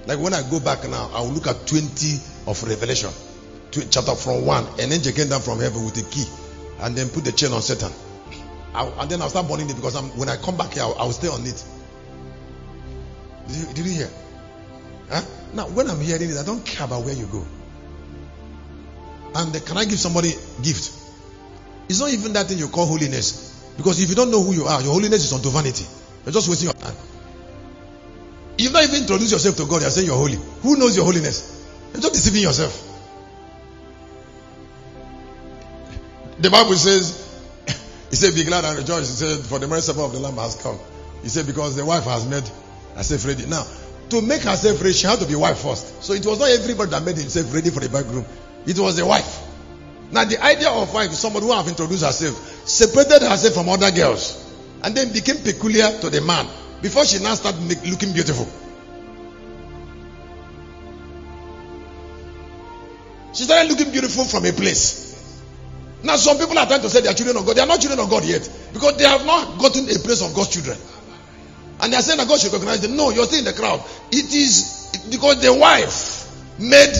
Like when I go back now, I will look at 20 of Revelation, chapter from 1, and then came down from heaven with a key, and then put the chain on Satan. I'll, and then I'll start burning it because I'm, when I come back here, I'll, I'll stay on it. Did you, did you hear? Huh? Now, when I'm hearing it, I don't care about where you go. And uh, can I give somebody gift? It's not even that thing you call holiness. Because if you don't know who you are, your holiness is unto vanity. You're just wasting your time. You've not even introduced yourself to God. You're saying you're holy. Who knows your holiness? You're just deceiving yourself. The Bible says, He said, Be glad and rejoice. He said, For the mercy of the Lamb has come. He said, Because the wife has made herself ready. Now, to make herself ready, she had to be wife first. So it was not everybody that made himself ready for the bridegroom. It was the wife. Now, the idea of wife is somebody who have introduced herself, separated herself from other girls, and then became peculiar to the man before she now started looking beautiful. She started looking beautiful from a place. Now, some people are trying to say they are children of God. They are not children of God yet because they have not gotten a place of God's children. And they are saying that God should recognize them. No, you're still in the crowd. It is because the wife made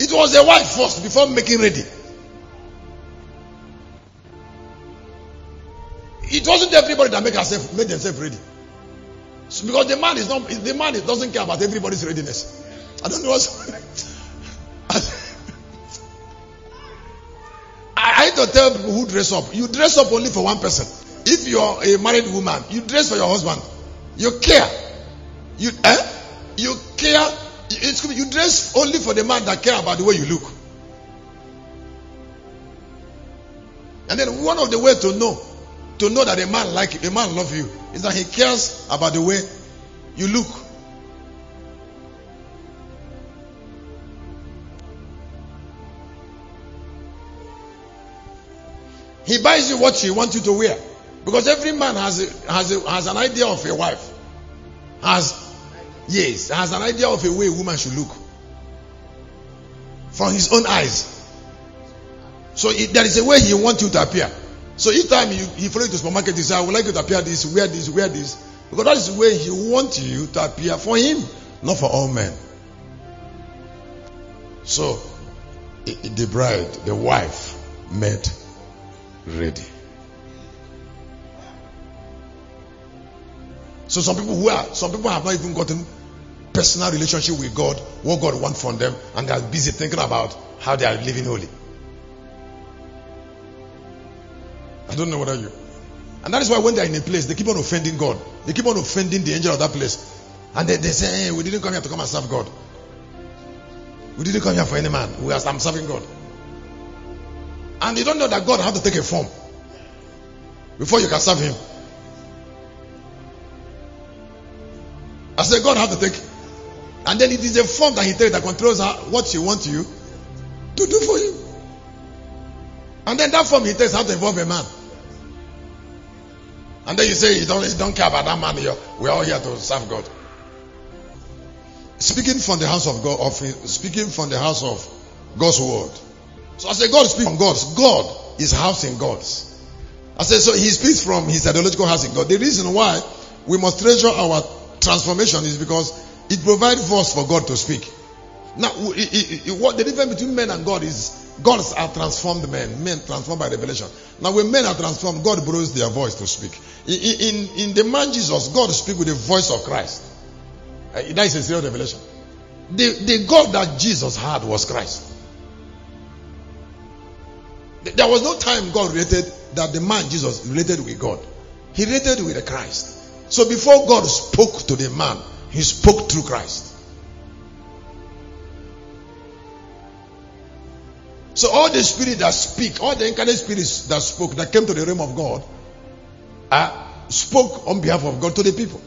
it was the wife first before making ready. It wasn't everybody that make herself made themselves ready. So because the man is not the man doesn't care about everybody's readiness. I don't know what I, I to tell people who dress up. You dress up only for one person. If you're a married woman, you dress for your husband. You care. You eh? You care. It's, you dress only for the man that care about the way you look. And then one of the way to know to know that a man like a man love you is that he cares about the way you look. He buys you what he wants you to wear. Because every man has a, has a, has an idea of a wife. Has yes, has an idea of a way a woman should look. From his own eyes. So it, there is a way he wants you to appear. So each time you, he follow you to supermarket, he say, I would like you to appear this, wear this, wear this. Because that is the way he wants you to appear for him, not for all men. So the bride, the wife, made ready. So some people who are some people have not even gotten personal relationship with God, what God wants from them, and they are busy thinking about how they are living holy. I don't know what are you. And that is why when they are in a place, they keep on offending God. They keep on offending the angel of that place. And they, they say, hey, we didn't come here to come and serve God. We didn't come here for any man. We are I'm serving God. And you don't know that God has to take a form before you can serve Him. I said, God has to take. And then it is a form that He takes that controls what He wants you to do for you. And then that form He takes how to involve a man. And then you say you don't, you don't care about that man. Here. We're all here to serve God. Speaking from the house of God, of speaking from the house of God's word. So I say God speaks from God's. God is house in God's. I say so he speaks from his ideological house in God. The reason why we must treasure our transformation is because it provides voice for God to speak. Now, it, it, what the difference between men and God is Gods are transformed men, men transformed by revelation. Now, when men are transformed, God borrows their voice to speak. In, in, in the man Jesus, God speaks with the voice of Christ. Uh, that is a serious revelation. The, the God that Jesus had was Christ. There was no time God related that the man Jesus related with God. He related with the Christ. So before God spoke to the man, he spoke through Christ. So all the spirit that speak, all the incarnate spirits that spoke, that came to the realm of God, uh, spoke on behalf of God to the people.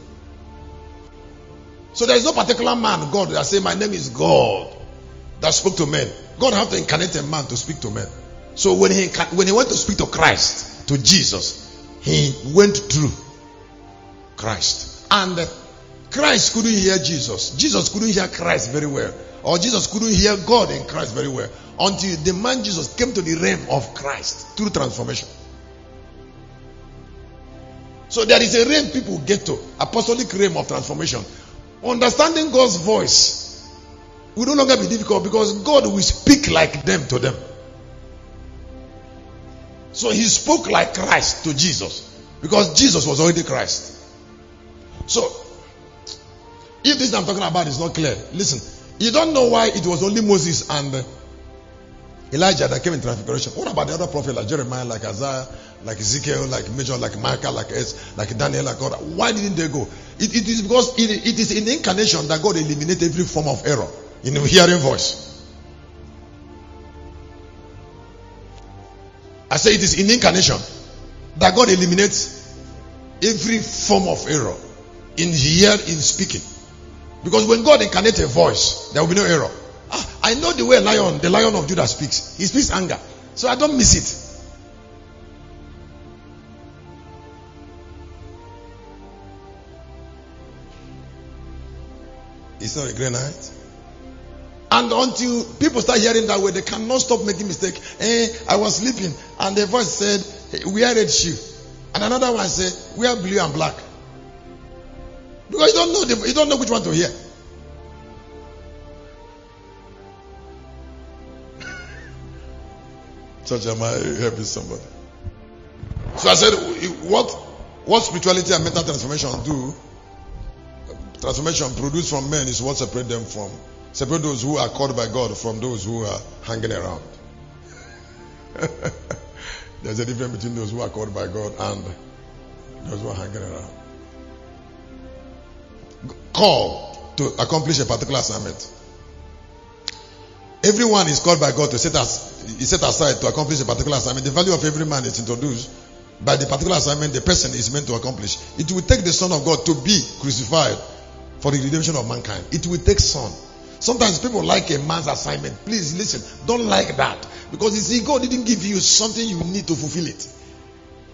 So there is no particular man, God, that say, my name is God, that spoke to men. God have to incarnate a man to speak to men. So when he when he went to speak to Christ, to Jesus, he went through Christ. And Christ couldn't hear Jesus. Jesus couldn't hear Christ very well. Or Jesus couldn't hear God in Christ very well. Until the man Jesus came to the realm of Christ through transformation. So there is a realm people get to. Apostolic realm of transformation. Understanding God's voice will no longer be difficult because God will speak like them to them. So he spoke like Christ to Jesus because Jesus was already Christ. So, if this I'm talking about is not clear, listen. You don't know why it was only Moses and uh, Elijah that came in transfiguration. What about the other prophets like Jeremiah, like Isaiah, like Ezekiel, like Major, like Micah, like Es, like Daniel, like God? Why didn't they go? It, it is because it, it is in incarnation that God eliminated every form of error in hearing voice. I say it is in incarnation that God eliminates every form of error in hear in speaking. Because when God incarnates a voice, there will be no error. Ah, I know the way lion, the lion of Judah speaks. He speaks anger. So I don't miss it. It's not a great night. And until people start hearing that way, they cannot stop making mistake. Eh, I was sleeping, and the voice said, hey, "Wear red shoe," and another one said, "Wear blue and black." Because you don't know, the, you don't know which one to hear. Church, am I helping somebody? So I said, what, what spirituality and mental transformation do? Transformation produced from men is what separate them from separate those who are called by God from those who are hanging around. There's a difference between those who are called by God and those who are hanging around. Call to accomplish a particular assignment. Everyone is called by God to set, as, is set aside to accomplish a particular assignment. The value of every man is introduced by the particular assignment the person is meant to accomplish. It will take the Son of God to be crucified for the redemption of mankind. It will take Son. Sometimes people like a man's assignment. Please listen. Don't like that. Because see, God didn't give you something you need to fulfill it.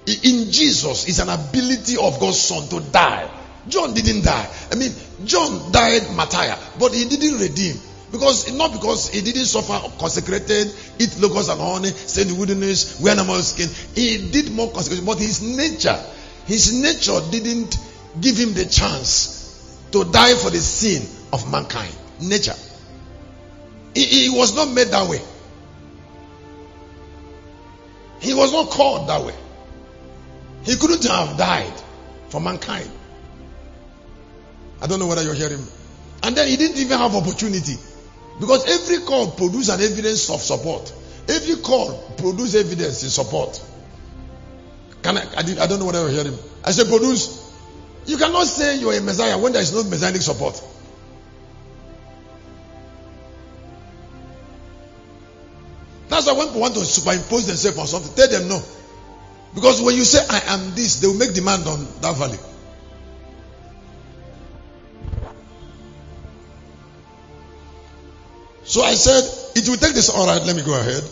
In Jesus is an ability of God's Son to die. John didn't die. I mean, John died martyr, but he didn't redeem. Because not because he didn't suffer consecrated, eat locusts and honey, in the wilderness, wear animal skin. He did more consecration, but his nature, his nature didn't give him the chance to die for the sin of mankind. Nature. He, he was not made that way. He was not called that way. He couldn't have died for mankind. I don't know whether you're hearing me. And then he didn't even have opportunity. Because every call produces an evidence of support. Every call produces evidence in support. Can I, I, did, I don't know whether you're hearing me. I say produce. You cannot say you're a Messiah when there is no messianic support. That's why when people want to superimpose themselves on something, tell them no. Because when you say I am this, they will make demand on that value. So I said, it will take this. All right, let me go ahead.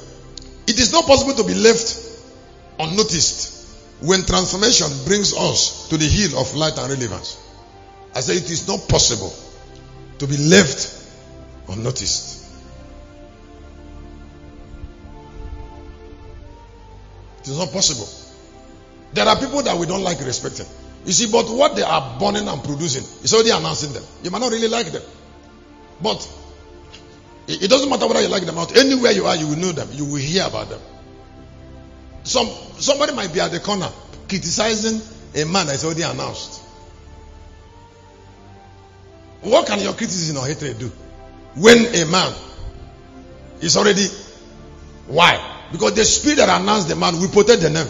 It is not possible to be left unnoticed when transformation brings us to the hill of light and relevance. I said, it is not possible to be left unnoticed. It is not possible. There are people that we don't like respecting. You see, but what they are burning and producing is already announcing them. You might not really like them. But it doesn't matter whether you like them or not. Anywhere you are, you will know them. You will hear about them. Some somebody might be at the corner criticizing a man that is already announced. What can your criticism or hatred do when a man is already why? Because the spirit that announced the man will protect the name.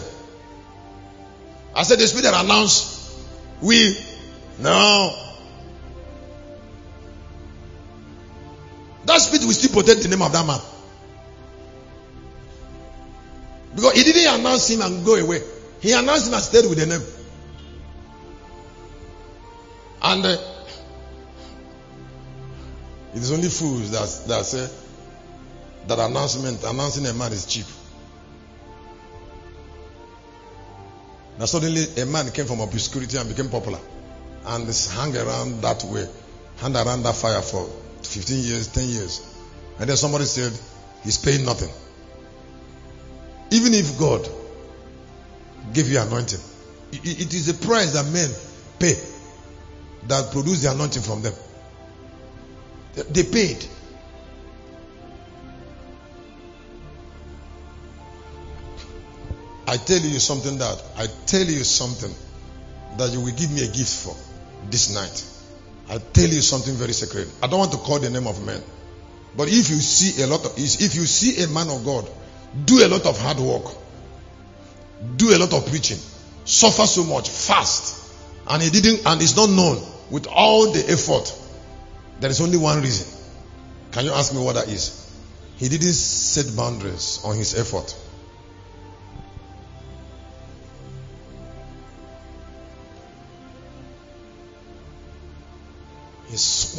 I said the spirit that announced we no That spirit will still protect the name of that man. Because he didn't announce him and go away. He announced him and stayed with the name. And uh, it is only fools that, that say that announcement, announcing a man is cheap. Now suddenly a man came from obscurity and became popular and hung around that way, hung around that fire for 15 years, 10 years. And then somebody said, He's paying nothing. Even if God gave you anointing, it is a price that men pay that produce the anointing from them. They paid. I tell you something that I tell you something that you will give me a gift for this night. I'll tell you something very sacred. I don't want to call the name of men. But if you see a lot of, if you see a man of God do a lot of hard work, do a lot of preaching, suffer so much, fast, and he didn't, and it's not known with all the effort, there is only one reason. Can you ask me what that is? He didn't set boundaries on his effort.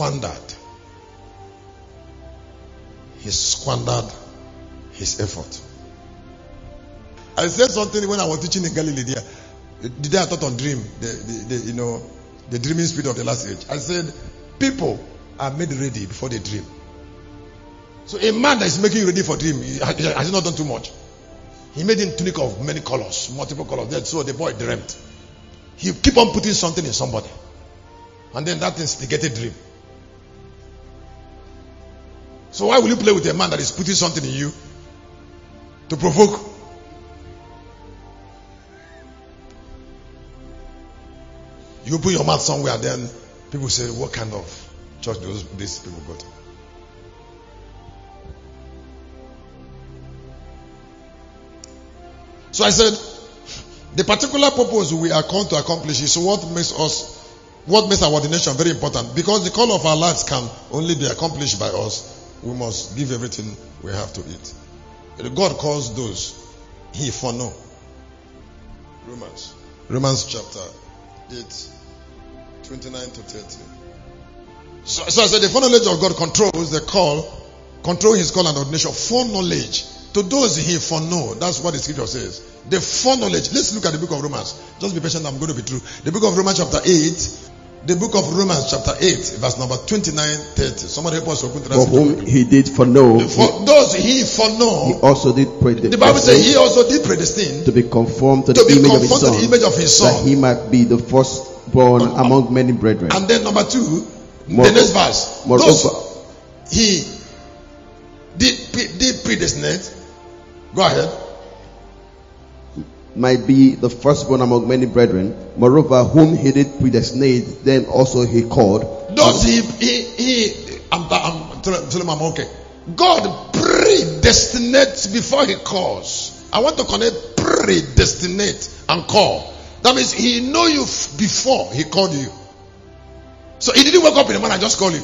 Squandered. He squandered his effort. I said something when I was teaching in Galilee there. The day I taught on dream, the, the, the, you know, the dreaming spirit of the last age. I said, people are made ready before they dream. So a man that is making you ready for dream, has not done too much? He made him tunic of many colors, multiple colors. That's so the boy dreamt. He keep on putting something in somebody. And then that instigated dream. So why will you play with a man that is putting something in you to provoke? You put your mouth somewhere, then people say, "What kind of church those these people go to?" So I said, the particular purpose we are called to accomplish is what makes us, what makes our ordination very important. Because the call of our lives can only be accomplished by us. We must give everything we have to eat. God calls those he foreknow. Romans. Romans chapter 8, 29 to 30. So, so I said the foreknowledge of God controls the call, control his call and ordination. Foreknowledge to those he foreknow. That's what the scripture says. The foreknowledge. Let's look at the book of Romans. Just be patient, I'm going to be true. The book of Romans, chapter 8. The book of Romans, chapter 8, verse number 29, 30. Somebody help us open that. For whom he did foreknow, For those he foreknow. he also did pray The Bible says he also did predestine to be conformed to, the be image of his to son, the image of his that he might be the firstborn Um, among many brethren. And then number two, More- the next verse. Moreover, Those he did, did predestinate. Go ahead. Might be the firstborn among many brethren. Moreover, whom he did predestinate, then also he called. Those he, he, he, I'm, I'm telling him I'm okay. God predestinates before he calls. I want to connect predestinate and call. That means he know you before he called you. So he didn't wake up in the morning and just call you.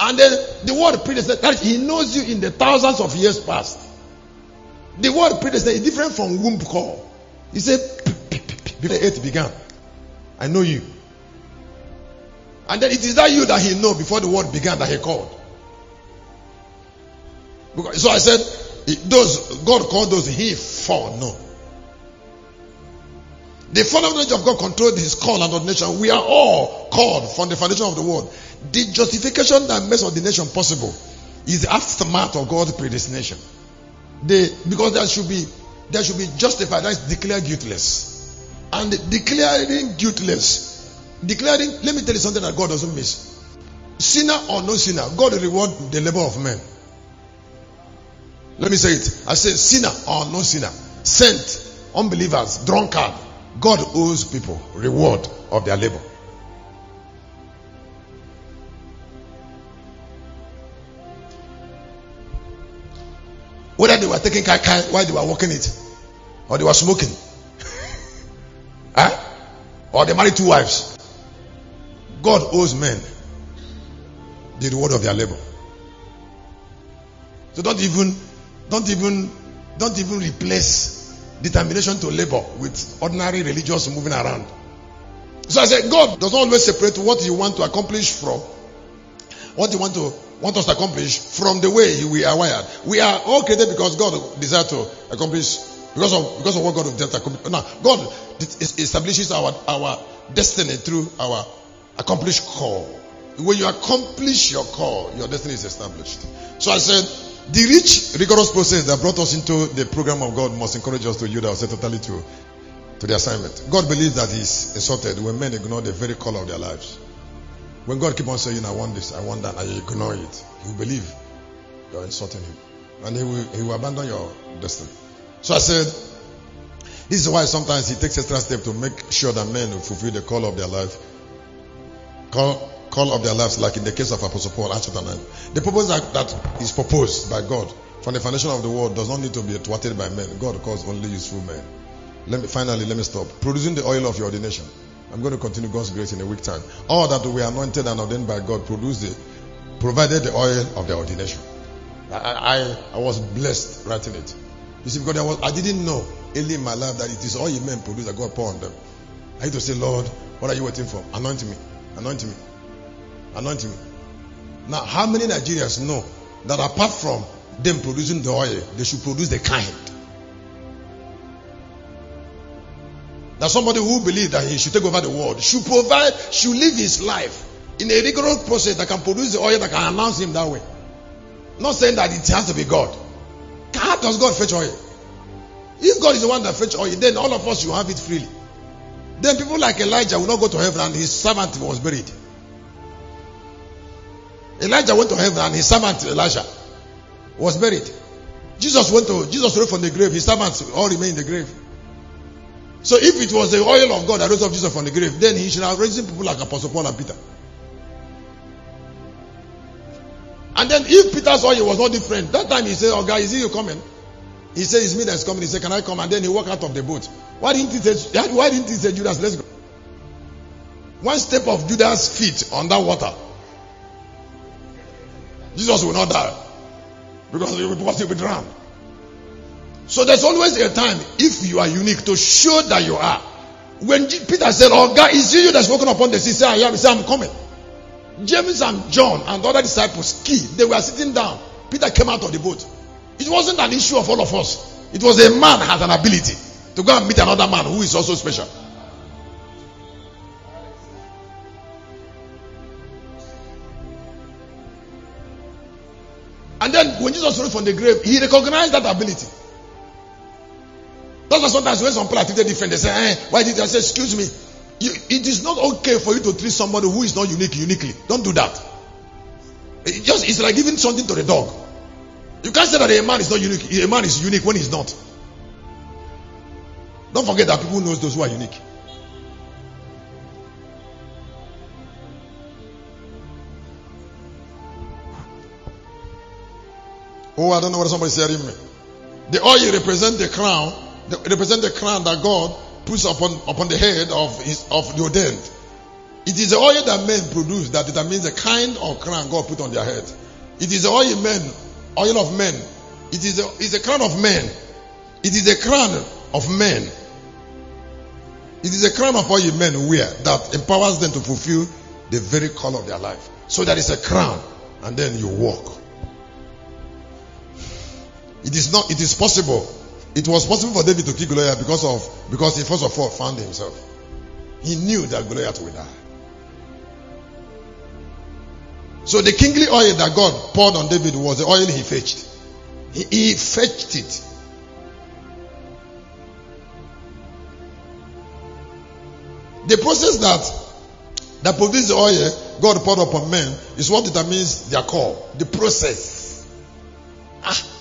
And then the word predestinate, he knows you in the thousands of years past. The word predestinate is different from womb call. He said, before earth began, I know you. And then it is that you that he know before the word began that he called. Because, so I said, those God called those he foreknow. The foreknowledge of God controlled his call and ordination. We are all called from the foundation of the world. The justification that makes ordination possible is the aftermath of God's predestination. They, because there should be there should be justified, that is declared guiltless. And declaring guiltless, declaring, let me tell you something that God doesn't miss. Sinner or no sinner, God reward the labor of men. Let me say it. I say sinner or no sinner, saint, unbelievers, drunkard, God owes people reward of their labor. Taking kai kai while they were walking it, or they were smoking, huh? or they married two wives, God owes men the reward of their labor. So don't even, don't even, don't even replace determination to labor with ordinary religious moving around. So I said, God does not always separate what you want to accomplish from what you want to want us to accomplish from the way we are wired. We are all created because God desired to accomplish because of because of what God desired to accomplish. Now God establishes our our destiny through our accomplished call. When you accomplish your call, your destiny is established. So I said, the rich, rigorous process that brought us into the program of God must encourage us to yield ourselves totally to, to the assignment. God believes that He's insulted when men ignore the very call of their lives. When God keep on saying, I want this, I want that, and you ignore it, you believe you're insulting Him. And He will, he will abandon your destiny. So I said, this is why sometimes He takes extra step to make sure that men will fulfill the call of their life. Call, call of their lives, like in the case of Apostle Paul, Acts chapter 9. The purpose that, that is proposed by God from the foundation of the world does not need to be thwarted by men. God calls only useful men. Let me finally let me stop. Producing the oil of your ordination. I'm going to continue God's grace in a week time. All that we anointed and ordained by God produced the provided the oil of the ordination. I, I, I was blessed writing it. You see, because I was I didn't know early in my life that it is all you men produce that God pour on them. I had to say, Lord, what are you waiting for? Anoint me. Anoint me. anoint me. Now, how many Nigerians know that apart from them producing the oil, they should produce the kind? That somebody who believes that he should take over the world should provide, should live his life in a rigorous process that can produce the oil that can announce him that way. Not saying that it has to be God. How does God fetch oil? If God is the one that fetch oil, then all of us will have it freely. Then people like Elijah will not go to heaven and his servant was buried. Elijah went to heaven and his servant Elisha was buried. Jesus went to Jesus rose from the grave, his servants all remain in the grave. So if it was the oil of God that rose up Jesus from the grave, then he should have raised people like Apostle Paul and Peter. And then if Peter's oil was not different, that time he said, Oh guy, is it you coming? He said, It's me that's coming. He said, Can I come? And then he walked out of the boat. Why didn't he say why didn't he say Judas, let's go? One step of Judas' feet on that water. Jesus will not die. Because he because he will drown. So there's always a time, if you are unique, to show that you are. When Peter said, Oh God, is you that's walking upon the sea? Say, I am. Say, I'm coming. James and John and the other disciples, key, they were sitting down. Peter came out of the boat. It wasn't an issue of all of us. It was a man has an ability to go and meet another man who is also special. And then when Jesus rose from the grave, he recognized that ability. That's why sometimes when some people are treated different, they say, eh, why did I say, excuse me? You, it is not okay for you to treat somebody who is not unique uniquely. Don't do that. It just it's like giving something to the dog. You can't say that a man is not unique. A man is unique when he's not. Don't forget that people knows those who are unique. Oh, I don't know what somebody's hearing me. The oil represent the crown, represent the crown that God puts upon upon the head of his of the ordained. It is the oil that men produce that determines the kind of crown God put on their head. It is the oil men, oil of men. It is a, it's a crown of men. It is a crown of men. It is a crown of oil men wear that empowers them to fulfill the very call of their life. So that is a crown, and then you walk. It is not. It is possible. It was possible for David to kill Goliath because of because he first of all found himself. He knew that Goliath would die. So the kingly oil that God poured on David was the oil he fetched. He, he fetched it. The process that that produces the oil God poured upon men is what determines their call. The process. Ah.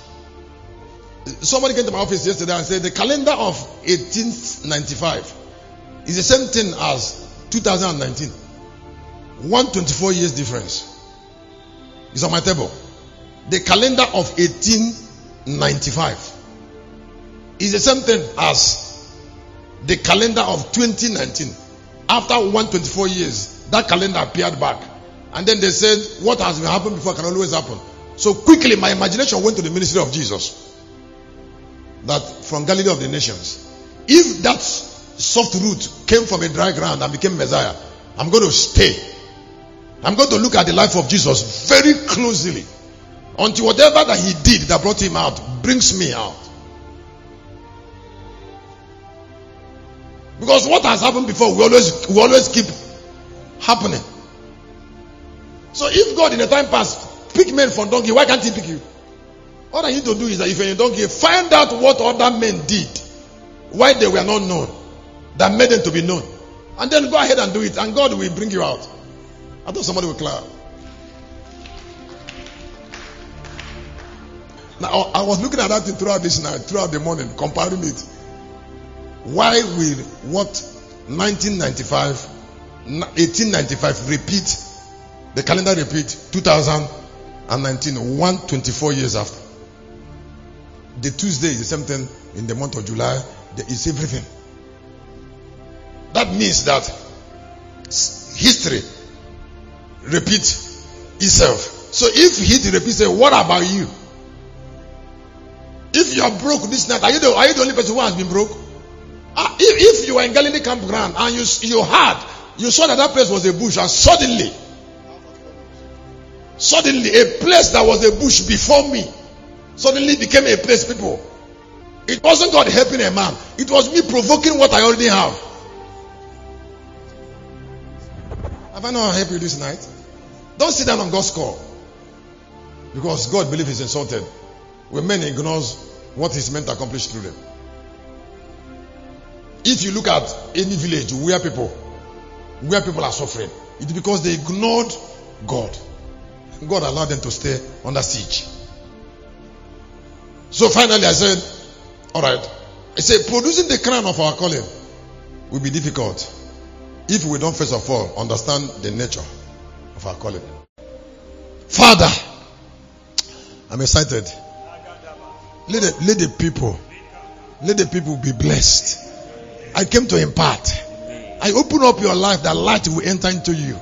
Somebody came to my office yesterday and said the calendar of 1895 is the same thing as 2019. 124 years difference. It's on my table. The calendar of 1895 is the same thing as the calendar of 2019. After 124 years, that calendar appeared back. And then they said, What has happened before can always happen. So quickly, my imagination went to the ministry of Jesus. That from Galilee of the nations. If that soft root came from a dry ground and became Messiah, I'm going to stay. I'm going to look at the life of Jesus very closely until whatever that he did that brought him out brings me out. Because what has happened before we always we always keep happening. So if God in the time past pick men from donkey, why can't he pick you? All I need to do is that if you don't donkey, find out what other men did, why they were not known, that made them to be known. And then go ahead and do it, and God will bring you out. I thought somebody would clap. Now, I was looking at that thing throughout this night, throughout the morning, comparing it. Why will what 1995, 1895 repeat, the calendar repeat 2019, 124 years after? The Tuesday is the same thing in the month of July, it's everything. That means that history repeats itself. So if history repeats itself, what about you? If you are broke this night, are you the, are you the only person who has been broke? Ah, if, if you were in Galilee campground and you, you heard, you saw that that place was a bush and suddenly Suddenly, a place that was a bush before me suddenly became a place, people. It wasn't God helping a man, it was me provoking what I already have. Have I not helped you this night? Don't sit down on God's call. Because God believes He's insulted when men ignores what He's meant to accomplish through them. If you look at any village where people where people are suffering, it's because they ignored God. God allowed them to stay under siege. So finally I said, all right. I said, producing the crown of our calling will be difficult if we don't first of all understand the nature of our calling. Father, I'm excited. Let the, let the people, let the people be blessed. I came to impart. I open up your life that light will enter into you.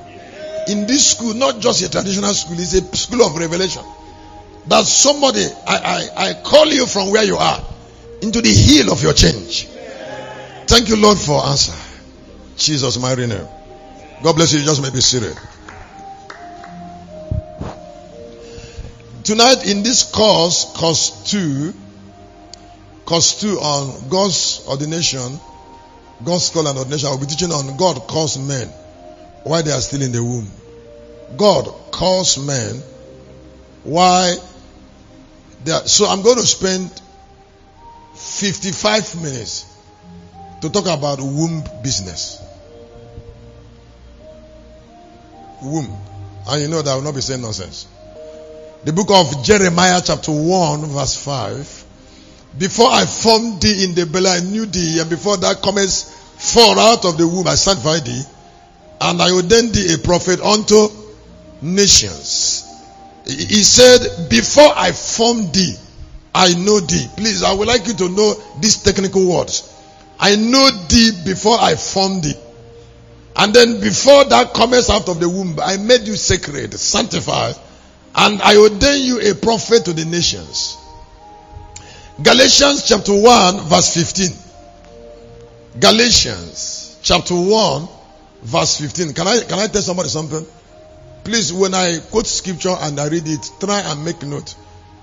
In this school, not just a traditional school, it's a school of revelation. That somebody, I, I, I call you from where you are into the heel of your change. Thank you, Lord, for answer. Jesus, my name. God bless you. Just may be seated. Tonight in this course, course two, course two on God's ordination, God's call and ordination, I'll be teaching on God calls men while they are still in the womb. God calls men why so I'm going to spend 55 minutes to talk about womb business. Womb. And you know that I will not be saying nonsense. The book of Jeremiah chapter 1 verse 5. Before I formed thee in the belly, I knew thee, and before that comest forth out of the womb, I sanctified thee, and I ordained thee a prophet unto nations. He said, Before I formed thee, I know thee. Please, I would like you to know these technical words. I know thee before I formed thee. And then before that comest out of the womb, I made you sacred, sanctified, and I ordain you a prophet to the nations. Galatians chapter 1 verse 15. Galatians chapter 1 verse 15. Can I, can I tell somebody something? Please, when I quote scripture and I read it, try and make note.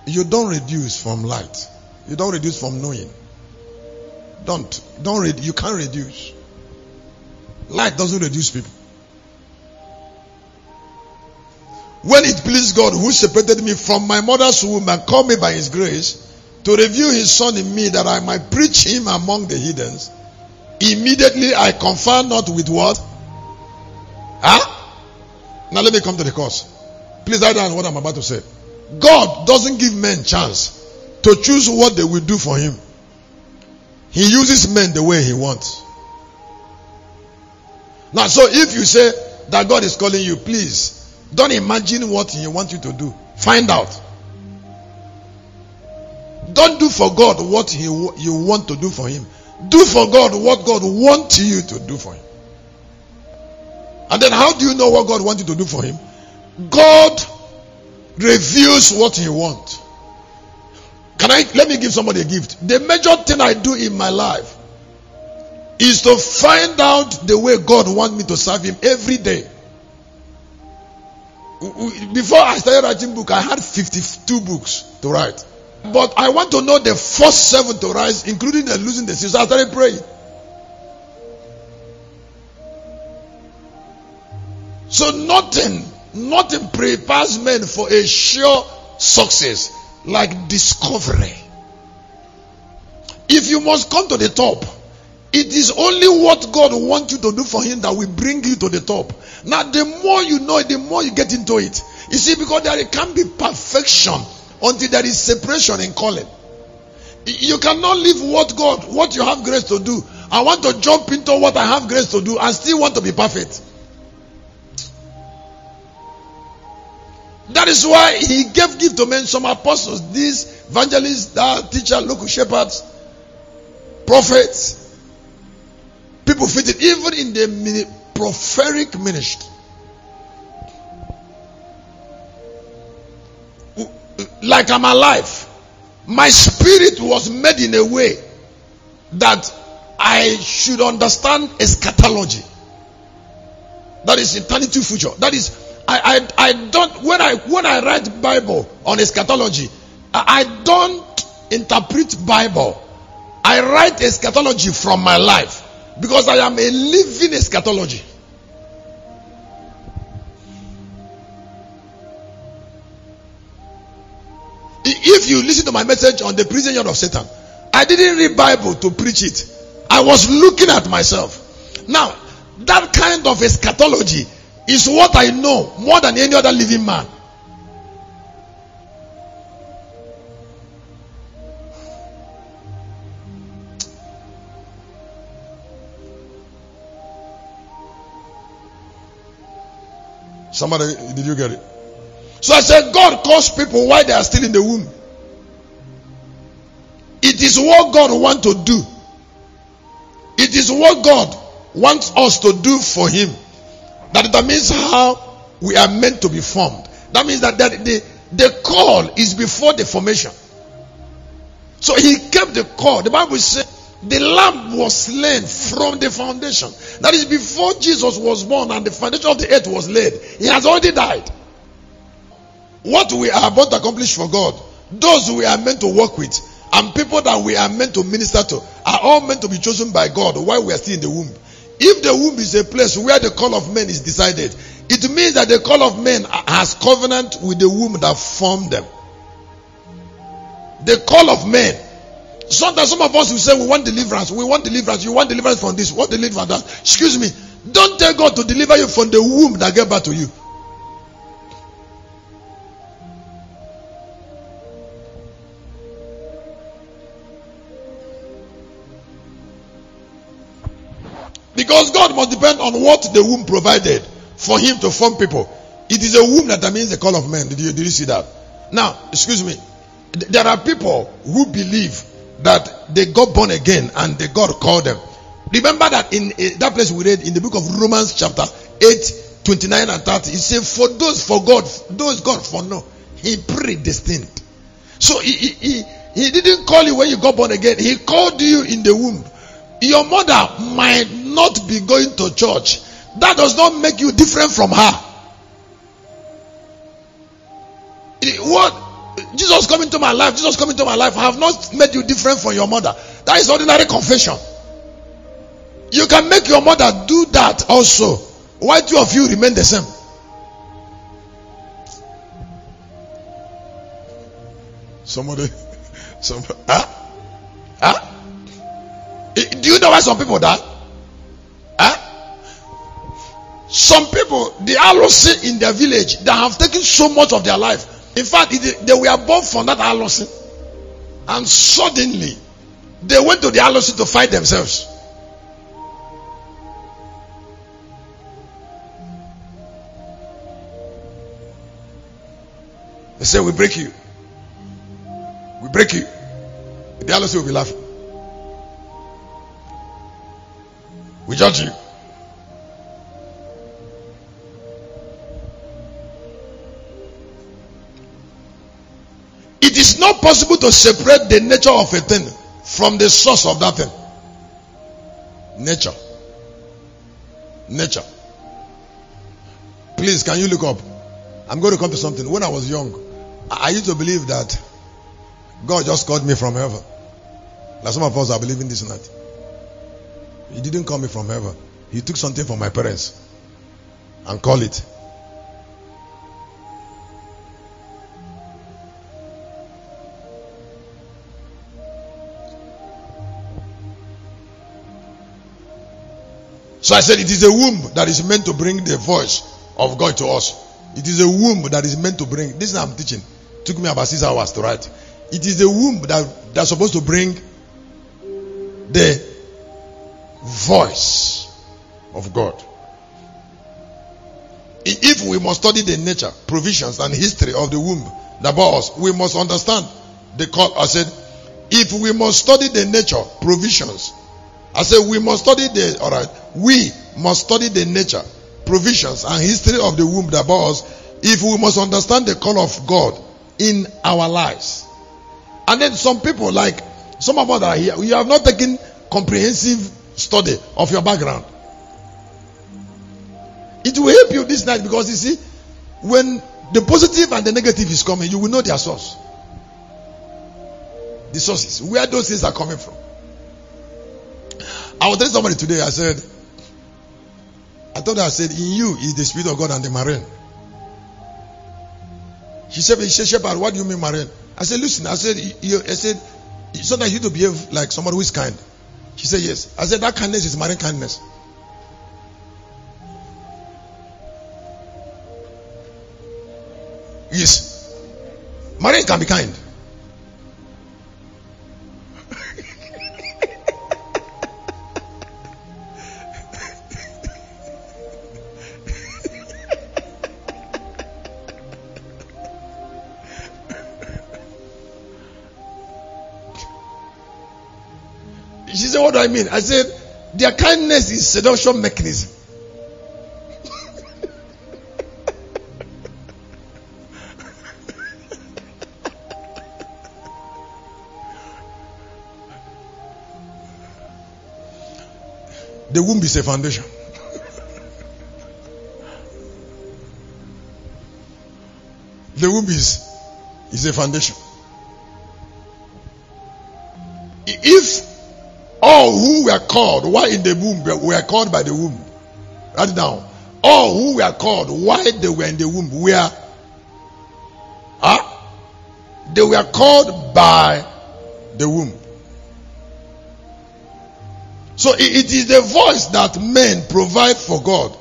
You don't reduce from light. You don't reduce from knowing. Don't. Don't read. You can't reduce. Light doesn't reduce people. When it pleased God who separated me from my mother's womb and called me by his grace to reveal his son in me that I might preach him among the heathens, immediately I confer not with what? Huh? Now let me come to the course. Please write down what I'm about to say. God doesn't give men chance to choose what they will do for him. He uses men the way he wants. Now, so if you say that God is calling you, please don't imagine what He wants you to do. Find out. Don't do for God what he, you want to do for Him. Do for God what God wants you to do for Him. And then how do you know what God wants you to do for Him? God reveals what He wants. Can I let me give somebody a gift? The major thing I do in my life is to find out the way God wants me to serve Him every day. Before I started writing book, I had 52 books to write. But I want to know the first seven to rise, including the losing the season. I started praying. So nothing, nothing prepares men for a sure success like discovery. If you must come to the top, it is only what God wants you to do for Him that will bring you to the top. Now, the more you know it, the more you get into it. You see, because there can't be perfection until there is separation in calling. You cannot live what God, what you have grace to do. I want to jump into what I have grace to do and still want to be perfect. That is why he gave gift to men, some apostles, these evangelists, that teacher, local shepherds, prophets. People fit it even in the prophetic ministry. Like I'm alive. My spirit was made in a way that I should understand eschatology. That is eternity future. That is, I I, I, don't when I when I write Bible on eschatology, I, I don't interpret Bible. I write eschatology from my life because I am a living eschatology. If you listen to my message on the prison of Satan, I didn't read Bible to preach it. I was looking at myself. Now, that kind of eschatology is what I know more than any other living man. Somebody, did you get it? So I said, God calls people while they are still in the womb. It is what God wants to do. It is what God wants us to do for Him that determines how we are meant to be formed. That means that, that the, the call is before the formation. So He kept the call. The Bible says the lamb was slain from the foundation. That is before Jesus was born and the foundation of the earth was laid. He has already died. What we are about to accomplish for God, those we are meant to work with, and people that we are meant to minister to, are all meant to be chosen by God while we are still in the womb. If the womb is a place where the call of men is decided, it means that the call of men has covenant with the womb that formed them. The call of men Sometimes some of us will say we want deliverance. We want deliverance. You want deliverance from this. What deliverance? Excuse me. Don't tell God to deliver you from the womb that gave birth to you. Because God must depend on what the womb provided for him to form people. It is a womb that determines the call of men. Did you, did you see that? Now, excuse me. There are people who believe that they got born again and the God called them. Remember that in uh, that place we read in the book of Romans chapter 8, 29 and 30, it says, For those for God, those God for no, He predestined. So he, he, he, he didn't call you when you got born again, He called you in the womb. Your mother might not be going to church. That does not make you different from her. What Jesus come into my life, Jesus come into my life. I have not made you different from your mother. That is ordinary confession. You can make your mother do that also. Why two of you remain the same? Somebody, somebody, huh? Huh? Do you know why some people die? Huh? Some people, they are lost in their village that have taken so much of their life in fact, they were born from that alosin. And suddenly, they went to the alosin to fight themselves. They say, We break you. We break you. The alosin will be laughing. We judge you. It is not possible to separate the nature of a thing from the source of that thing. Nature. Nature. Please, can you look up? I'm going to come to something. When I was young, I used to believe that God just called me from heaven. Like some of us are believing this night. He didn't call me from heaven. He took something from my parents and call it. So I said, it is a womb that is meant to bring the voice of God to us. It is a womb that is meant to bring. This is what I'm teaching. It took me about six hours to write. It is a womb that that's supposed to bring the voice of God. If we must study the nature, provisions, and history of the womb that bore us, we must understand the call. I said, if we must study the nature, provisions, I said we must study the all right. We must study the nature, provisions, and history of the womb that bore us if we must understand the call of God in our lives. And then some people, like some of us are here, we have not taken comprehensive study of your background. It will help you this night because you see, when the positive and the negative is coming, you will know their source. The sources, where those things are coming from. I was telling somebody today, I said, I thought I said, in you is the Spirit of God and the marine. She said, she said, Shepherd, what do you mean marine? I said, listen, I said, you, I said, sometimes you to behave like somebody who is kind. She said, yes. I said, that kindness is marine kindness. Yes. Marine can be kind. I mean? I said, Their kindness is seduction mechanism. the womb is a foundation. the womb is, is a foundation. If all who were called while in the womb were called by the womb, write it down. All who were called while they were in the womb were, huh? They were called by the womb. So it is the voice that men provide for God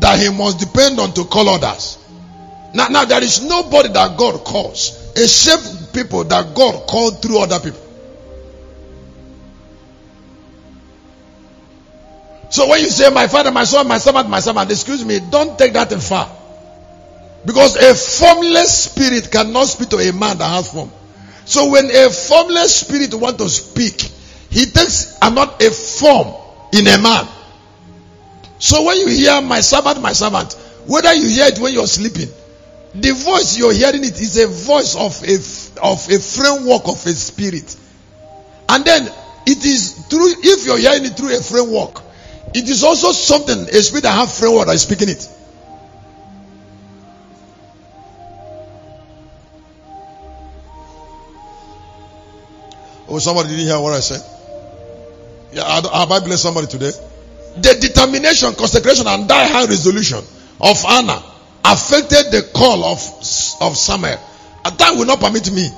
that he must depend on to call others. Now, now there is nobody that God calls except people that God called through other people. So when you say my father, my son, my servant, my servant, excuse me, don't take that far. Because a formless spirit cannot speak to a man that has form. So when a formless spirit wants to speak, he takes not a form in a man. So when you hear my servant, my servant, whether you hear it when you're sleeping, the voice you're hearing it is a voice of a of a framework of a spirit. And then it is through if you're hearing it through a framework, it is also something a spirit that have framework that is speaking it. Oh, somebody didn't hear what I said. Yeah, have I blessed somebody today? The determination, consecration, and die hard resolution of Anna affected the call of, of Samuel. And that will not permit me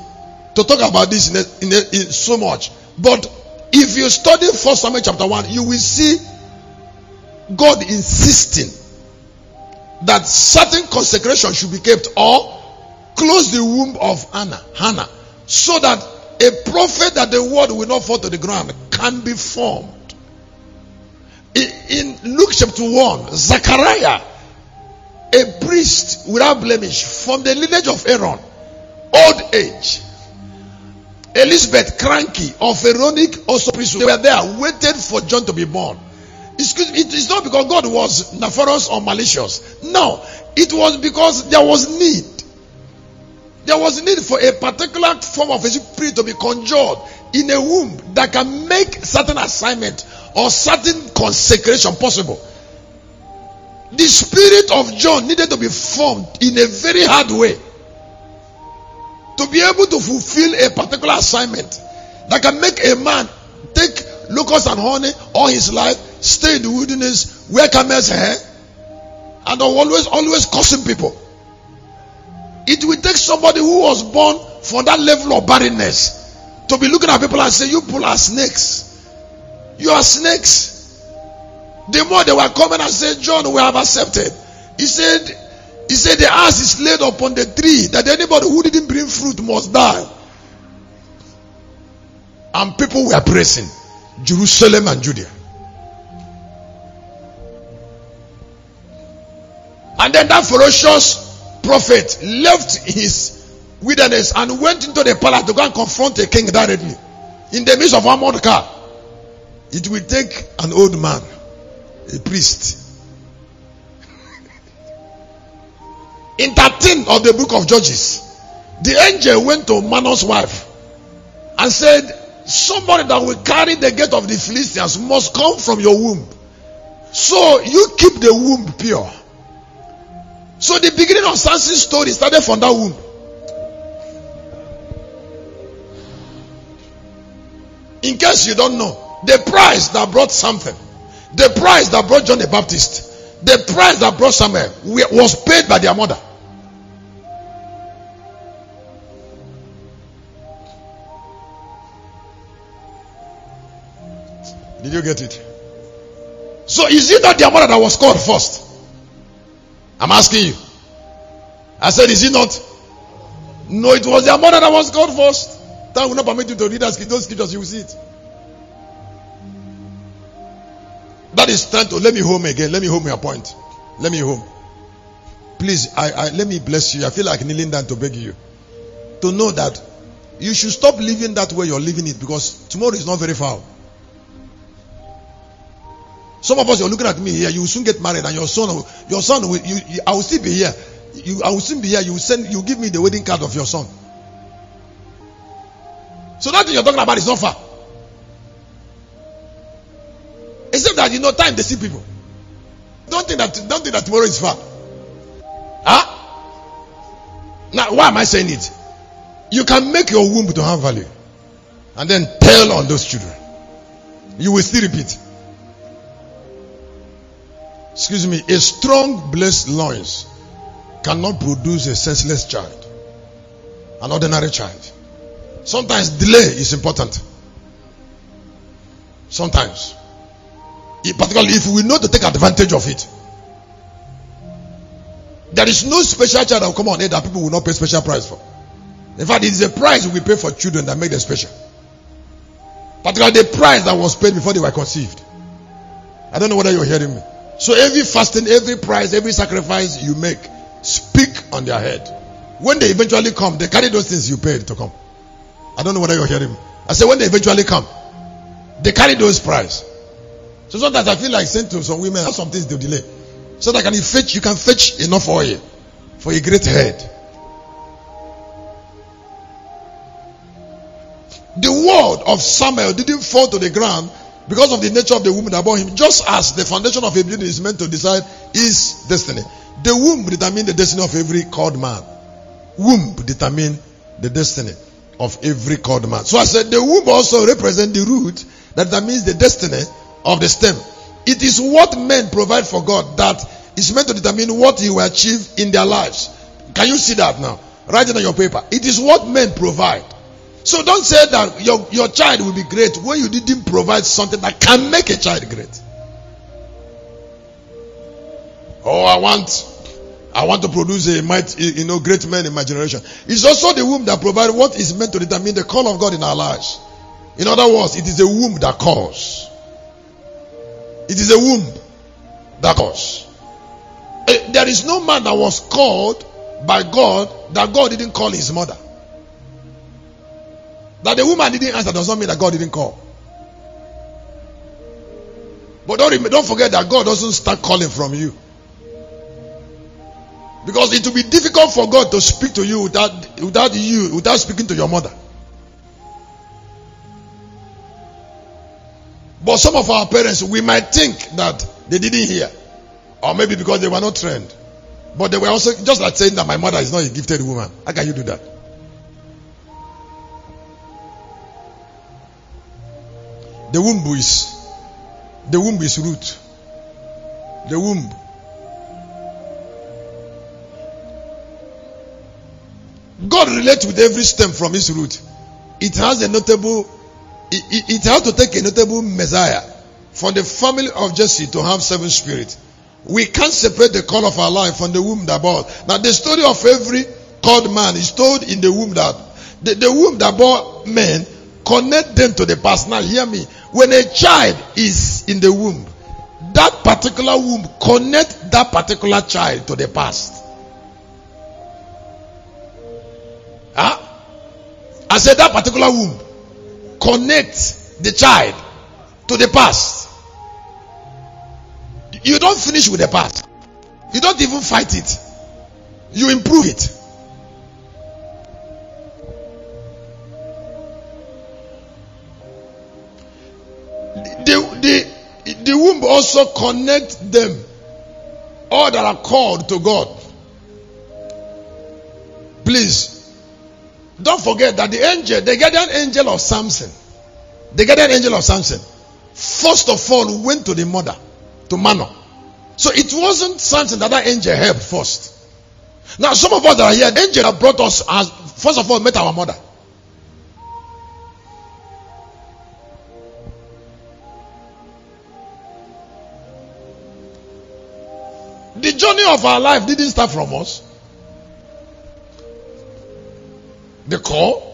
to talk about this in, a, in, a, in so much. But if you study First Samuel chapter 1, you will see God insisting that certain consecration should be kept or close the womb of Anna, Hannah, so that a prophet that the word will not fall to the ground can be formed. In, Luke chapter 1, Zachariah, a priest without blemish from the lineage of Aaron, old age, Elizabeth cranky of Aaronic also priest, they were there, waited for John to be born. Excuse me, it is not because God was nefarious or malicious. No, it was because there was need. There was need for a particular form of a spirit to be conjured in a womb that can make certain assignment or certain consecration possible. The spirit of John needed to be formed in a very hard way to be able to fulfill a particular assignment that can make a man take locusts and honey all his life, stay in the wilderness, wear camel's hair, eh? and always, always cursing people. It will take somebody who was born for that level of barrenness to be looking at people and say, You people are snakes. You are snakes. The more they were coming and said, John, we have accepted. He said, He said, the ass is laid upon the tree that anybody who didn't bring fruit must die. And people were praising Jerusalem and Judea. And then that ferocious prophet left his wilderness and went into the palace to go and confront a king directly. In the midst of one it will take an old man, a priest. In 13 of the book of Judges, the angel went to Manoah's wife and said, Somebody that will carry the gate of the Philistines must come from your womb. So you keep the womb pure. So the beginning of Samson's story started from that womb. In case you don't know, the price that brought something, the price that brought John the Baptist, the price that brought Samuel was paid by their mother. Did you get it? So is it not their mother that was called first? I'm asking you. I said, is it not? No, it was their mother that was called first. That will not permit you to read those scriptures, you will see it. That is time to let me home again. Let me home your point. Let me home. Please, I, I let me bless you. I feel like kneeling down to beg you to know that you should stop living that way you're living it because tomorrow is not very far. Some of us, you're looking at me here. You will soon get married, and your son, your son, will, you, you, I will still be here. You, I will soon be here. You send, you give me the wedding card of your son. So that thing you're talking about is not far. Except that you know time they see people. Don't think that don't think that tomorrow is far. Huh? Now why am I saying it? You can make your womb to have value and then tell on those children. You will still repeat. Excuse me, a strong blessed loins cannot produce a senseless child, an ordinary child. Sometimes delay is important. Sometimes particularly if we know to take advantage of it. There is no special child that will come on earth that people will not pay special price for. In fact, it is a price we pay for children that make them special. Particularly the price that was paid before they were conceived. I don't know whether you're hearing me. So every fasting, every price, every sacrifice you make, speak on their head. When they eventually come, they carry those things you paid to come. I don't know whether you're hearing me. I say when they eventually come, they carry those price. So sometimes I feel like saying to some women, have some things they delay. So that can you fetch, you can fetch enough oil for a great head. The word of Samuel didn't fall to the ground because of the nature of the woman that bore him. Just as the foundation of a building is meant to decide his destiny. The womb determine the destiny of every called man. Womb determine the destiny of every called man. So I said the womb also represent the root that determines the destiny of the stem. It is what men provide for God that is meant to determine what He will achieve in their lives. Can you see that now? Write it on your paper. It is what men provide. So don't say that your, your child will be great when you didn't provide something that can make a child great. Oh, I want, I want to produce a might, you know, great men in my generation. It's also the womb that provides what is meant to determine the call of God in our lives. In other words, it is a womb that calls. It is a womb that calls. Eh, there is no man that was called by God that God didn't call his mother. That the woman didn't answer does not mean that God didn't call. But don't, don't forget that God doesn't start calling from you. Because it will be difficult for God to speak to you without, without you, without speaking to your mother. But some of our parents, we might think that they didn't hear. Or maybe because they were not trained. But they were also just like saying that my mother is not a gifted woman. How can you do that? The womb is the womb is root. The womb. God relates with every stem from his root. It has a notable it, it, had to take a notable Messiah from the family of Jesse to have seven spirits. We can't separate the call of our life from the womb that bore. Now, the story of every called man is told in the womb that the, the womb that bore men connect them to the past. Now, hear me. When a child is in the womb, that particular womb connect that particular child to the past. Huh? I said that particular womb connect the child to the past. You don't finish with the past. You don't even fight it. You improve it. The, the, the womb also connect them, all that are called to God, Please, don't forget that the angel, the guardian angel of Samson, the guardian angel of Samson, first of all went to the mother, to Manoah. So it wasn't Samson that that angel helped first. Now, some of us that are here, angel that brought us, has, first of all, met our mother. The journey of our life didn't start from us. The call.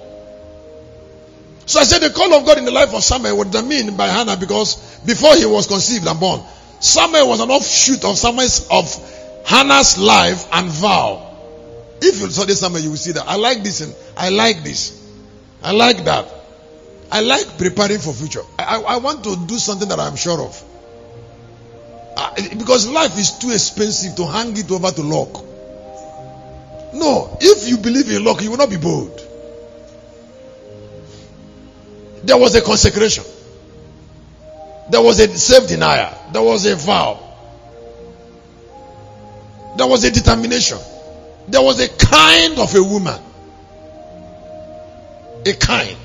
So I said the call of God in the life of Samuel What was mean by Hannah because before he was conceived and born, Samuel was an offshoot of Samuel's of Hannah's life and vow. If you study Samuel, you will see that. I like this and I like this. I like that. I like preparing for future. I, I, I want to do something that I'm sure of. Uh, because life is too expensive to hang it over to luck. No, if you believe in luck, you will not be bold. There was a consecration. There was a self denial. There was a vow. There was a determination. There was a kind of a woman. A kind.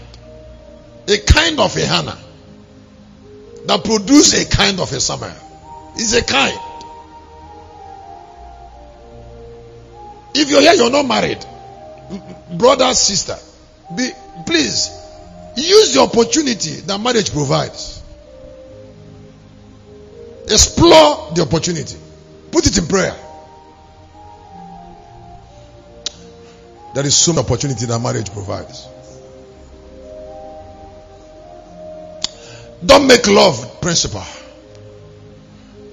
A kind of a Hannah. That produced a kind of a Samuel. It's a kind. If you're here, you're not married, brother, sister, be, please use the opportunity that marriage provides. Explore the opportunity. Put it in prayer. There is so much opportunity that marriage provides. Don't make love principle.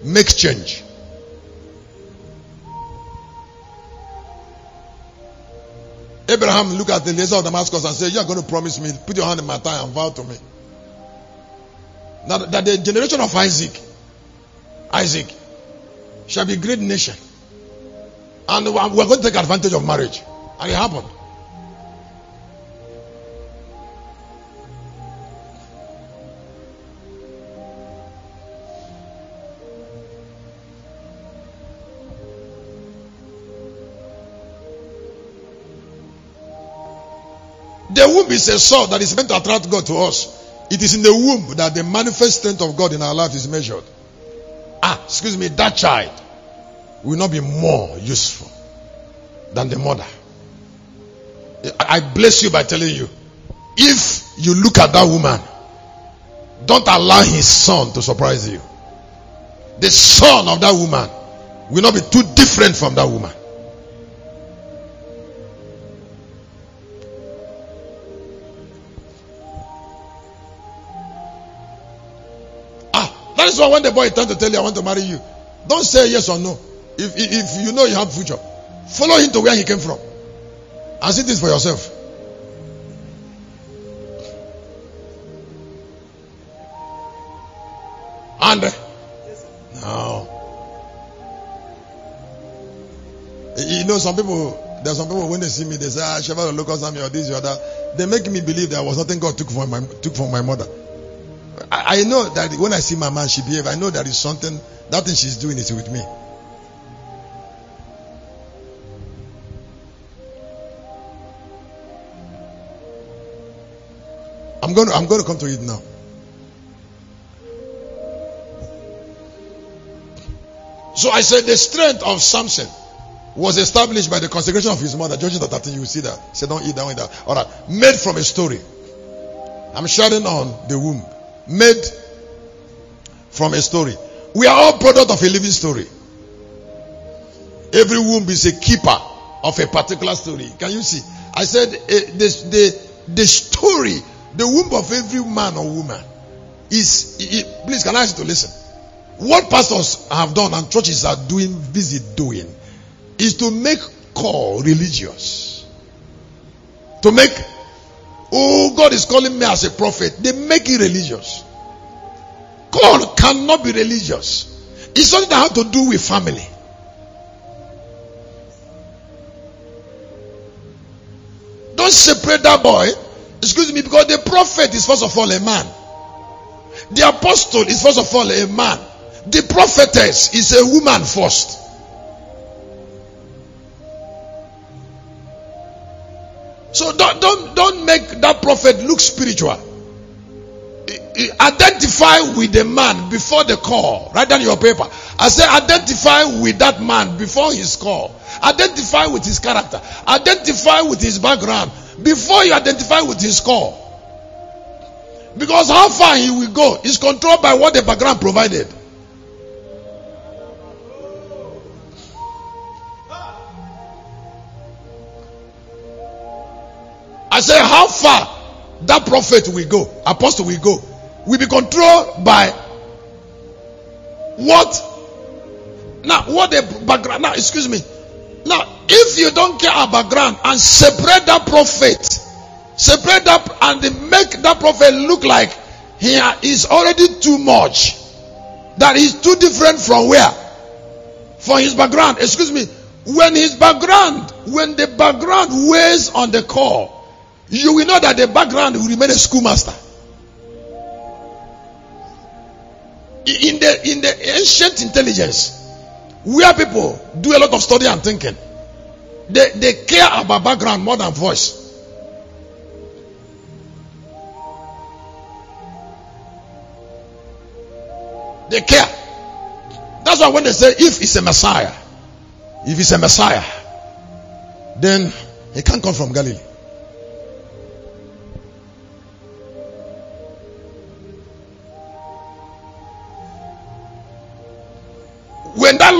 Make change. Abraham looked at Eliezer of Damascus and said, You are going to promise me, put your hand in my thigh and vow to me. Now that the generation of Isaac, Isaac, shall be a great nation. And we're going to take advantage of marriage. And it happened. The womb is a sword that is meant to attract God to us. It is in the womb that the manifest strength of God in our life is measured. Ah, excuse me, that child will not be more useful than the mother. I bless you by telling you if you look at that woman, don't allow his son to surprise you. The son of that woman will not be too different from that woman. Why when the boy turns to tell you, I want to marry you, don't say yes or no. If, if you know you have future, follow him to where he came from and see this for yourself. And now, you know, some people. There are some people when they see me, they say, "Ah, Sheva Locust Army or this or that." They make me believe there was nothing God took from my took from my mother. I, I know that when I see my man, she behave. I know there is something. That thing she's doing is with me. I'm going to, I'm going to come to it now. So I said the strength of Samson was established by the consecration of his mother. Judges 13, you see that. Say, don't eat, don't eat that. All right. Made from a story. I'm sharing on the womb. Made from a story. We are all product of a living story. Every womb is a keeper of a particular story. Can you see? I said uh, the, the, the story, the womb of every man or woman is, it, please can I ask you to listen? What pastors have done and churches are doing, busy doing, is to make call religious. To make, oh, God is calling me as a prophet. They make it religious. Call cannot be religious. It's something that has to do with family. Don't separate that boy. Excuse me, because the prophet is first of all a man. The apostle is first of all a man. The prophetess is a woman first. That prophet look spiritual. Identify with the man before the call. Write down your paper. I say identify with that man before his call. Identify with his character. Identify with his background before you identify with his call. Because how far he will go is controlled by what the background provided. Say, how far that prophet will go, apostle will go, will be controlled by what? Now, what the background? Now, excuse me. Now, if you don't care about background and separate that prophet, separate that and make that prophet look like he is already too much, that he's too different from where? For his background. Excuse me. When his background, when the background weighs on the core, you will know that the background will remain a schoolmaster. In the in the ancient intelligence, where people do a lot of study and thinking, they, they care about background more than voice. They care. That's why when they say if it's a Messiah, if it's a Messiah, then he can't come from Galilee.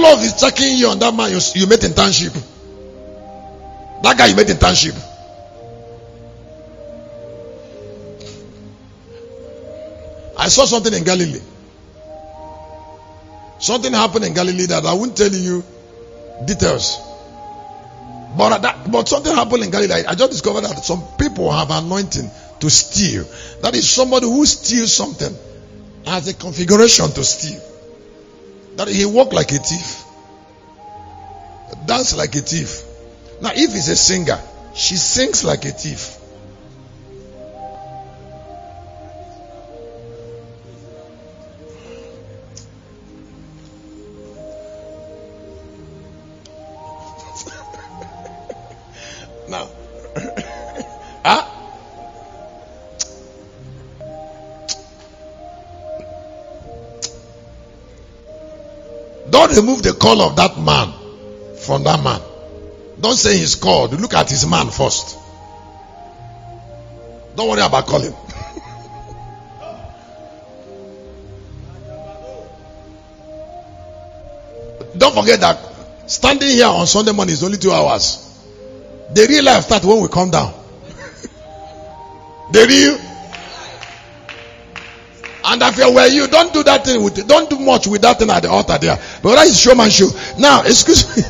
Love is checking you on that man, you, you met internship. That guy you met internship. I saw something in Galilee. Something happened in Galilee that I won't tell you details. But that, but something happened in Galilee. I just discovered that some people have anointing to steal. That is somebody who steals something has a configuration to steal. That he walk like a thief, dance like a thief. Now, if he's a singer, she sings like a thief. Remove the call of that man from that man. Don't say he's called. Look at his man first. Don't worry about calling. Don't forget that standing here on Sunday morning is only two hours. The real life starts when we come down. the real. And if you were you, don't do that thing with don't do much with that thing at the altar there. But that is showman show. Now, excuse me.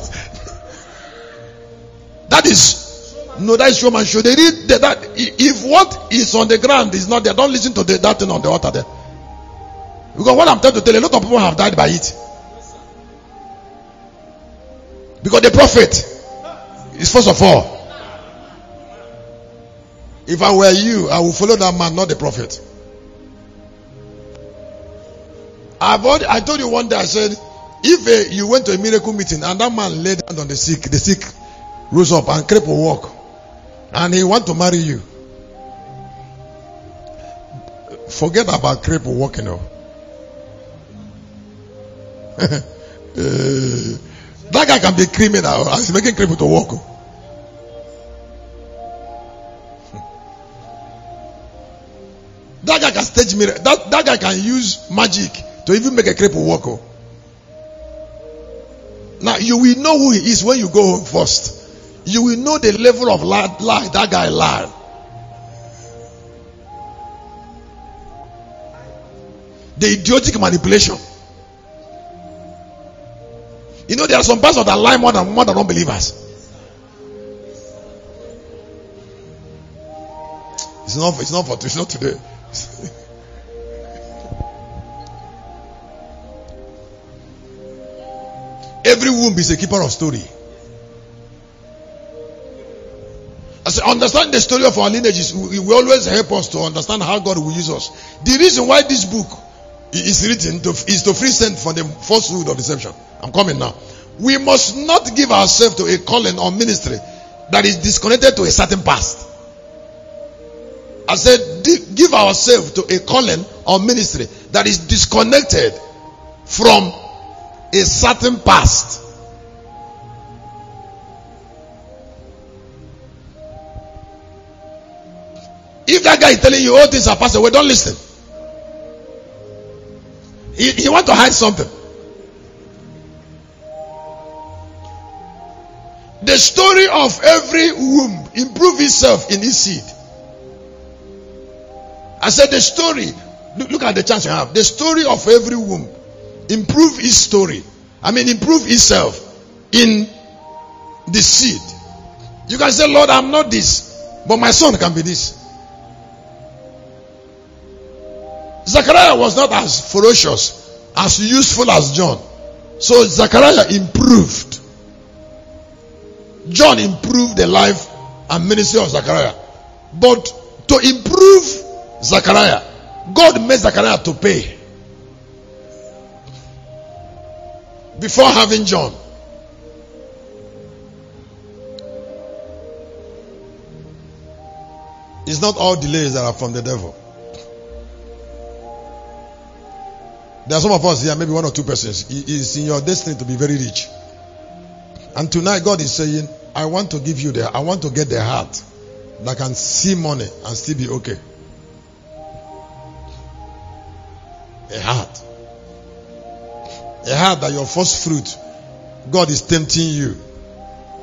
that is no, that is showman show. They read that, that if what is on the ground is not there, don't listen to the, that thing on the altar there. Because what I'm trying to tell you, a lot of people have died by it. Because the prophet is first of all. If I were you, I would follow that man, not the prophet. I've already, I told you one day, I said, if you went to a miracle meeting and that man laid down on the sick, the sick rose up and cripple walk, and he want to marry you, forget about cripple walking. Know. uh, that guy can be criminal as he's making cripple to walk. That guy can stage miracle. That, that guy can use magic to even make a cripple walk. Oh. Now you will know who he is when you go home first. You will know the level of lie, lie that guy lied. The idiotic manipulation. You know, there are some pastors that lie more than more than unbelievers. It's not. It's not for. It's not today. Womb is a keeper of story. I understand the story of our lineages, it will always help us to understand how God will use us. The reason why this book is written to, is to free sent from the falsehood of deception. I'm coming now. We must not give ourselves to a calling or ministry that is disconnected to a certain past. I said, give ourselves to a calling or ministry that is disconnected from a certain past. If that guy is telling you all things are passed away, don't listen. He, he want to hide something. The story of every womb improve itself in its seed. I said the story. Look, look at the chance you have. The story of every womb improve its story. I mean, improve itself in the seed. You can say, Lord, I'm not this, but my son can be this. Zachariah was not as ferocious, as useful as John. So Zachariah improved. John improved the life and ministry of Zachariah. But to improve Zachariah, God made Zachariah to pay. Before having John. It's not all delays that are from the devil. There are some of us here, maybe one or two persons. It's in your destiny to be very rich. And tonight, God is saying, I want to give you the, I want to get the heart that can see money and still be okay. A heart. A heart that your first fruit, God is tempting you.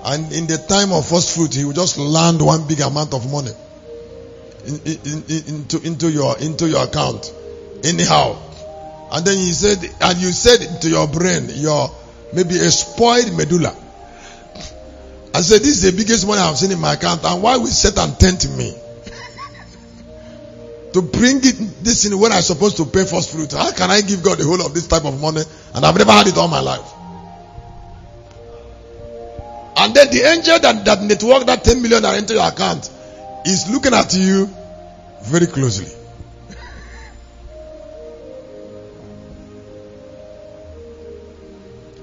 And in the time of first fruit, He will just land one big amount of money in, in, in, into, into your, into your account. Anyhow. And then He said, and you said to your brain, your, maybe a spoiled medulla. I said, This is the biggest money I've seen in my account, and why will Satan tempt me? to bring it this in when I'm supposed to pay first fruit. How can I give God the whole of this type of money? And I've never had it all my life. And then the angel that, that network that 10 million that into your account is looking at you very closely.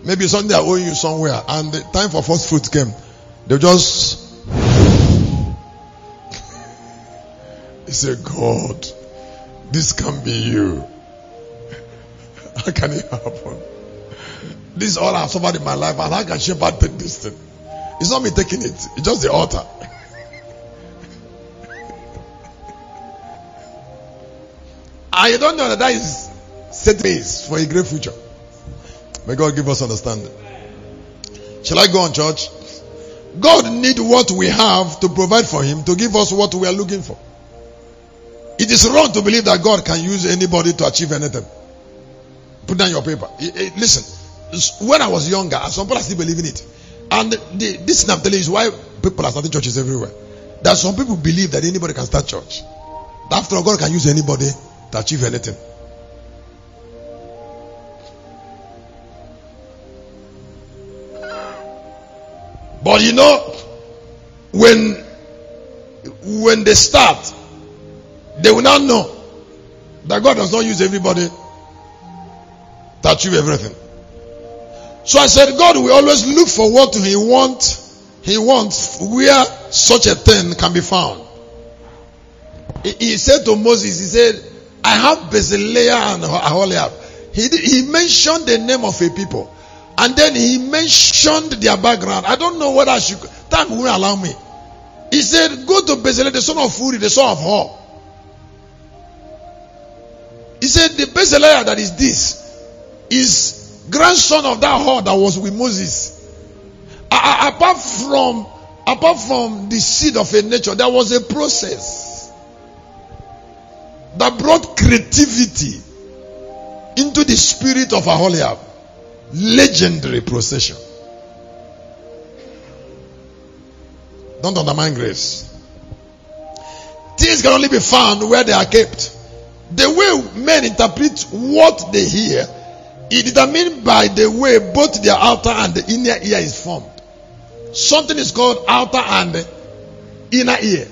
Maybe something they are owing you somewhere, and the time for first fruit came. They just he said, God, this can be you. How can it happen? This is all I've suffered in my life, and how can Shepherd take this thing? It's not me taking it, it's just the altar. I don't know that that is set base for a great future. May God give us understanding. Shall I go on, church? God need what we have to provide for him to give us what we are looking for. It is wrong to believe that God can use anybody to achieve anything. Put down your paper. Listen, when I was younger, some people are still believing it. And the, this I'm telling you is why people are starting churches everywhere. That some people believe that anybody can start church. After all, God can use anybody to achieve anything. But you know, when when they start, they will not know that God does not use everybody to achieve everything. So I said, God will always look for what He wants. He wants where such a thing can be found. He, he said to Moses, He said, I have Bezalel and Aholiab. He, he mentioned the name of a people. And then he mentioned their background. I don't know whether I should. Time will allow me. He said, Go to Bezalel, the son of Uri, the son of Hur. He said, The Bezalel that is this is grandson of that Hur that was with Moses. apart from apart from the seed of a nature, there was a process that brought creativity into the spirit of Aholiab legendary procession. Don't undermine grace. Things can only be found where they are kept. The way men interpret what they hear is determined by the way both their outer and the inner ear is formed. Something is called outer and inner ear.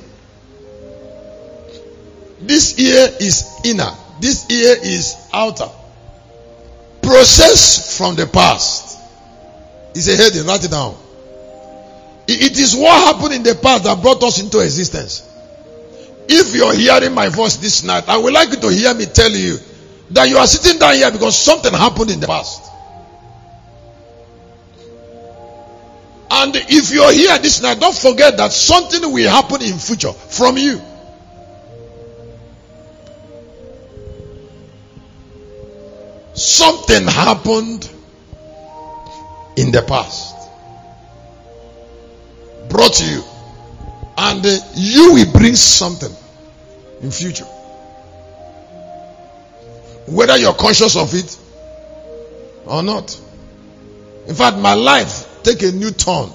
This ear is inner. This ear is outer process from the past. It's a heading, write it down. It is what happened in the past that brought us into existence. if you're hearing my voice this night, I would like you to hear me tell you that you are sitting down here because something happened in the past. And if you're here this night, don't forget that something will happen in future from you. Something happened in the past. Brought you. And you will bring something in future. Whether you're conscious of it or not. In fact, my life take a new turn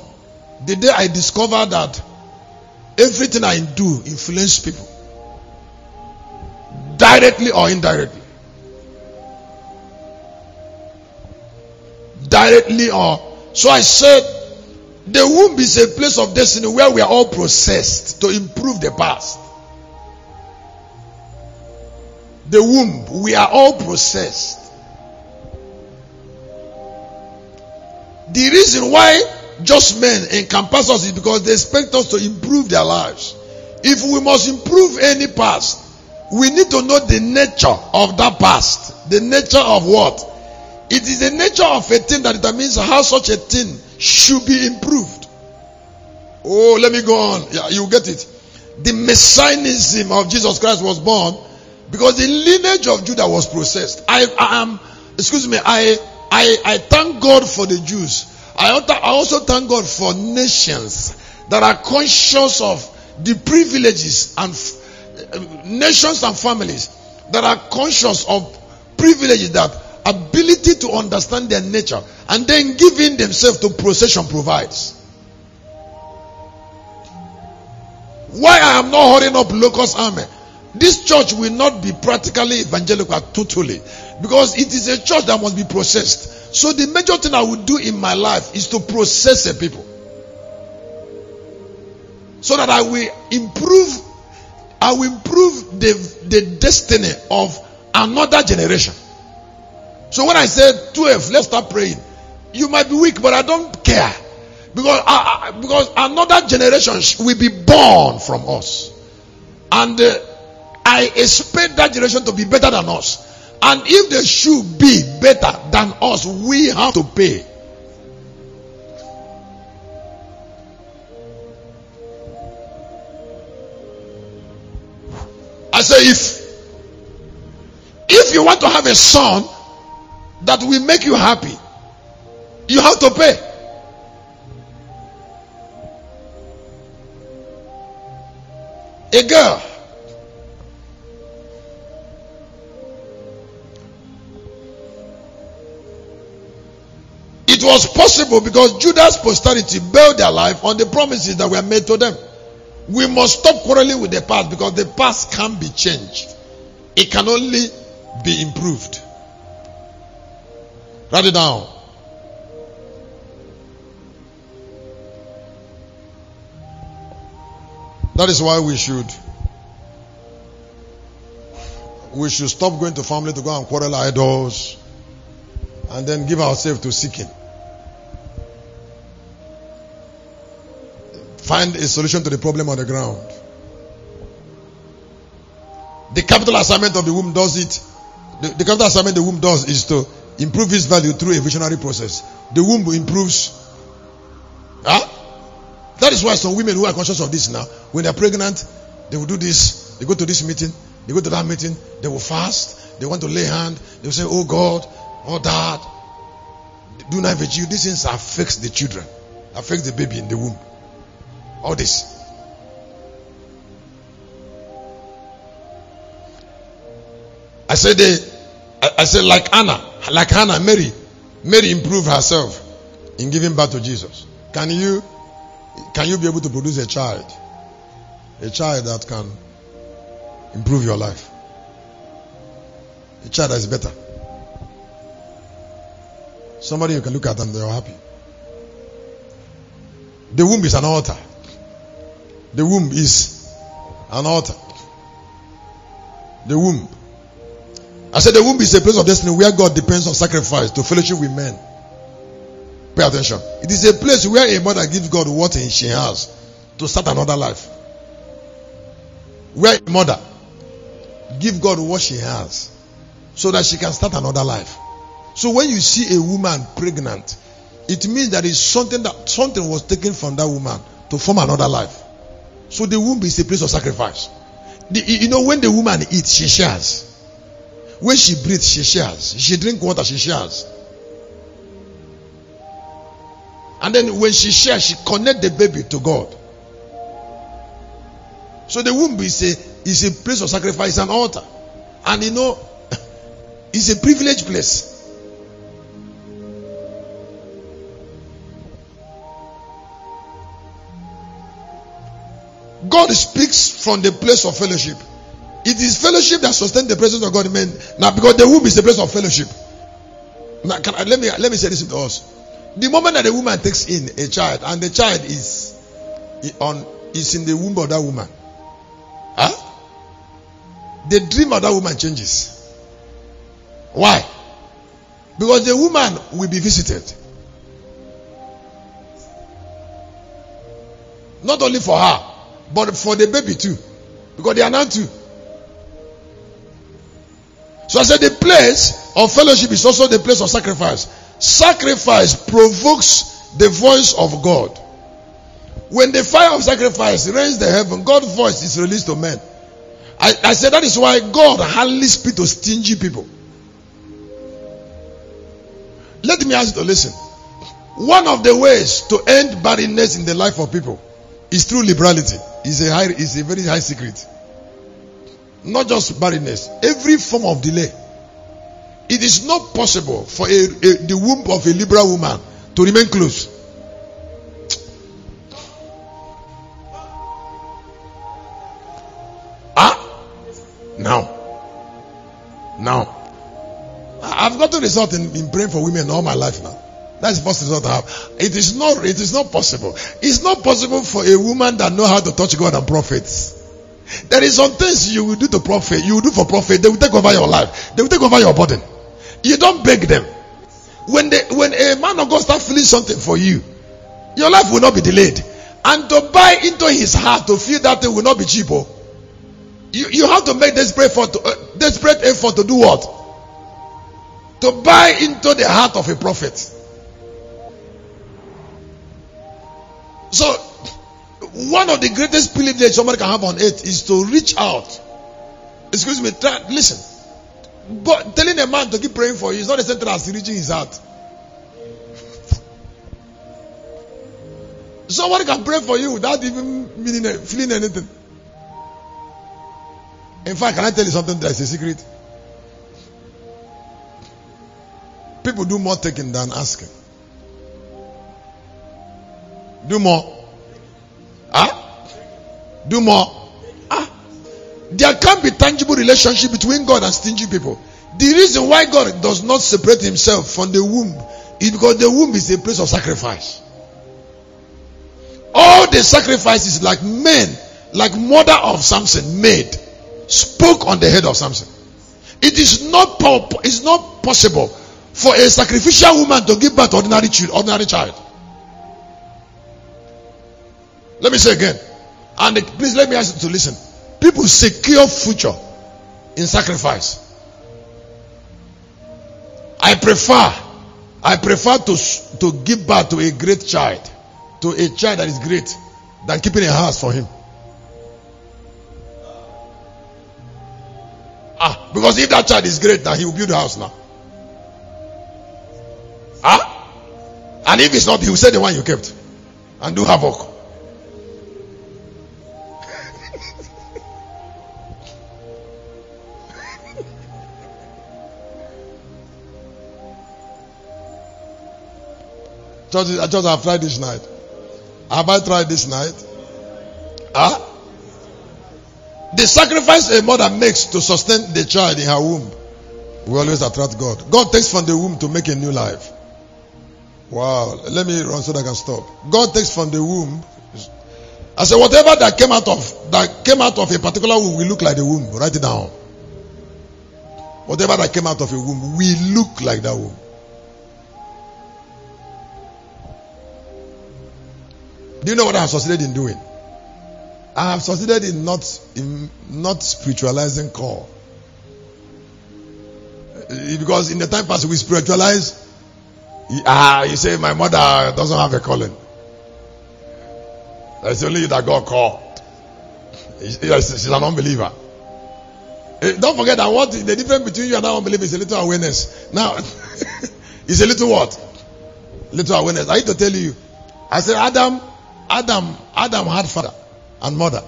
the day I discovered that everything I do influence people directly or indirectly. Directly or so I said the womb is a place of destiny where we are all processed to improve the past. The womb, we are all processed. The reason why just men encompass us is because they expect us to improve their lives. If we must improve any past, we need to know the nature of that past. The nature of what? It is the nature of a thing that determines how such a thing should be improved. Oh, let me go on. Yeah, you get it. The messianism of Jesus Christ was born because the lineage of Judah was processed. I, I am, excuse me, I, I, I thank God for the Jews. I also thank God for nations that are conscious of the privileges and eh, eh, nations and families that are conscious of privileges that ability to understand their nature and then giving themselves to procession provides. Why I am not hurrying up locust army? This church will not be practically evangelical totally because it is a church that must be processed. So the major thing I will do in my life is to process a people. So that I will improve, I will improve the, the destiny of another generation. So when I said 12, let's start praying. You might be weak, but I don't care. Because, I, I, because another generation will be born from us. And uh, I expect that generation to be better than us. And if they should be better than us, we have to pay. I say if if you want to have a son that will make you happy, you have to pay. A girl It was possible because Judah's posterity built their life on the promises that were made to them. We must stop quarreling with the past because the past can't be changed. It can only be improved. Write it down. That is why we should we should stop going to family to go and quarrel idols and then give ourselves to seeking. Find a solution to the problem on the ground. The capital assignment of the womb does it. The, the capital assignment the womb does is to improve its value through a visionary process. The womb improves. Huh? That is why some women who are conscious of this now, when they're pregnant, they will do this. They go to this meeting. They go to that meeting. They will fast. They want to lay hand. They will say, "Oh God, oh Dad, do not you." These things affects the children, affects the baby in the womb. All this. I said, eh, they, I said, like Anna, like Hannah, Mary, Mary improved herself in giving birth to Jesus. Can you, can you be able to produce a child, a child that can improve your life, a child that is better? Somebody you can look at and they're happy. The womb is an altar. The womb is an altar. The womb. I said the womb is a place of destiny where God depends on sacrifice to fellowship with men. Pay attention. It is a place where a mother gives God what she has to start another life. Where a mother give God what she has so that she can start another life. So when you see a woman pregnant, it means that is something that something was taken from that woman to form another life. So the womb is a place of sacrifice. The, you know, when the woman eats, she shares. When she breathes, she shares. She drink water, she shares. And then when she shares, she connect the baby to God. So the womb is a is a place of sacrifice, an altar. And you know, it's a privileged place. God speaks from the place of fellowship. It is fellowship that sustains the presence of God. in Amen. Now, because the womb is a place of fellowship. Now, I, let me let me say this to us. The moment that a woman takes in a child, and the child is on is in the womb of that woman, huh? The dream of that woman changes. Why? Because the woman will be visited. Not only for her, but for the baby too. Because they are now two. So I said the place of fellowship is also the place of sacrifice. Sacrifice provokes the voice of God. When the fire of sacrifice rains the heaven, God's voice is released to men. I, I said that is why God hardly speaks to stingy people. Let me ask you to listen. One of the ways to end barrenness in the life of people is through liberality. It's a high, it's a very high secret. Not just barrenness, every form of delay. It is not possible for a, a, the womb of a liberal woman to remain closed. Ah, now, now, I've got to result in, in praying for women all my life now. That's the first result I have. It is not. It is not possible. It's not possible for a woman that know how to touch God and prophets. There is some things you will do to prophet. You will do for prophet. They will take over your life. They will take over your burden. You don't beg them. When they, when a man of God start feeling something for you, your life will not be delayed. And to buy into his heart to feel that thing will not be cheap. Oh. You, you have to make desperate effort to, uh, desperate effort to do what? To buy into the heart of a prophet. So, one of the greatest privileges somebody can have on earth is to reach out. Excuse me, try, listen. But telling a man to keep praying for you is not the same thing as reaching his heart. Somebody can pray for you without even meaning feeling anything. In fact, can I tell you something that's a secret? People do more taking than asking. Do more. Ah? Do more. Ah? There can't be tangible relationship between God and stingy people. The reason why God does not separate himself from the womb is because the womb is a place of sacrifice. All the sacrifices like men, like mother of Samson made, spoke on the head of Samson. It is not it's not possible for a sacrificial woman to give birth to ordinary ordinary child. Let me say again. And please let me ask you to listen. People secure future in sacrifice. I prefer, I prefer to, to give birth to a great child, to a child that is great, than keeping a house for him. Ah, because if that child is great, now he will build a house now. Ah? And if it's not, he will say the one you kept and do havoc. Church, church, I've tried this night. Have I tried this night? Huh? The sacrifice a mother makes to sustain the child in her womb will always attract God. God takes from the womb to make a new life. Wow. Let me run so that I can stop. God takes from the womb. I said, whatever that came out of that came out of a particular womb will look like the womb. Write it down. Whatever that came out of a womb will look like that womb. Do you know what I have succeeded in doing? I have succeeded in not in not spiritualizing call. Eh, Because in the time past we spiritualize. Ah, you say my mother doesn't have a calling. It's only you that God called. She's an unbeliever. Eh, Don't forget that what the difference between you and that unbeliever is a little awareness. Now, it's a little what? Little awareness. I need to tell you. I said Adam, Adam, Adam had father and mother.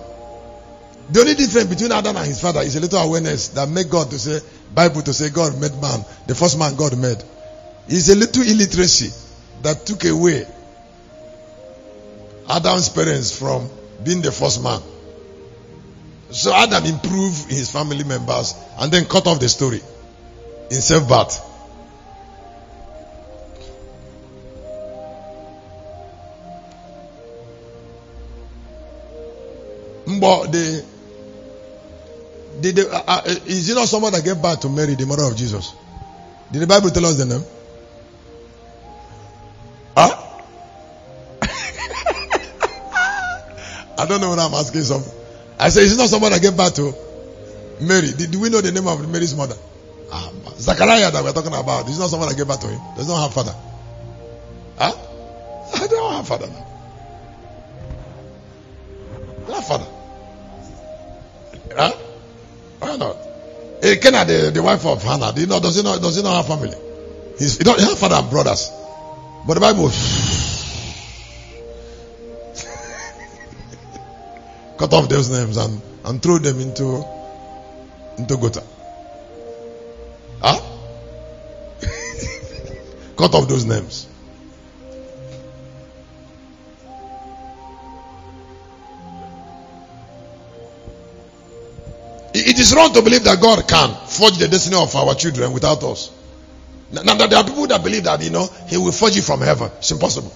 The only difference between Adam and his father is a little awareness that make God to say, Bible to say God made man, the first man God made. It's a little illiteracy that took away Adam's parents from being the first man. So Adam improved his family members and then cut off the story in self-birth. But the, the uh, uh, is it not someone that gave birth to Mary, the mother of Jesus? Did the Bible tell us the name? Huh? I don't know when I'm asking something. I say, is it not someone that gave birth to Mary? Did, do we know the name of Mary's mother? Ah, Zachariah that we're talking about. Is not someone that gave birth to him? Does not have father. Huh? I don't have father now. Kenna, the, the wife of Hannah, do you know, does he not, does he not have family? He's, he don't he have father and brothers. But the Bible cut off those names and, and throw them into into gutter. Huh? cut off those names. It- is wrong to believe that God can forge the destiny of our children without us. Now, there are people that believe that you know He will forge it from heaven. It's impossible.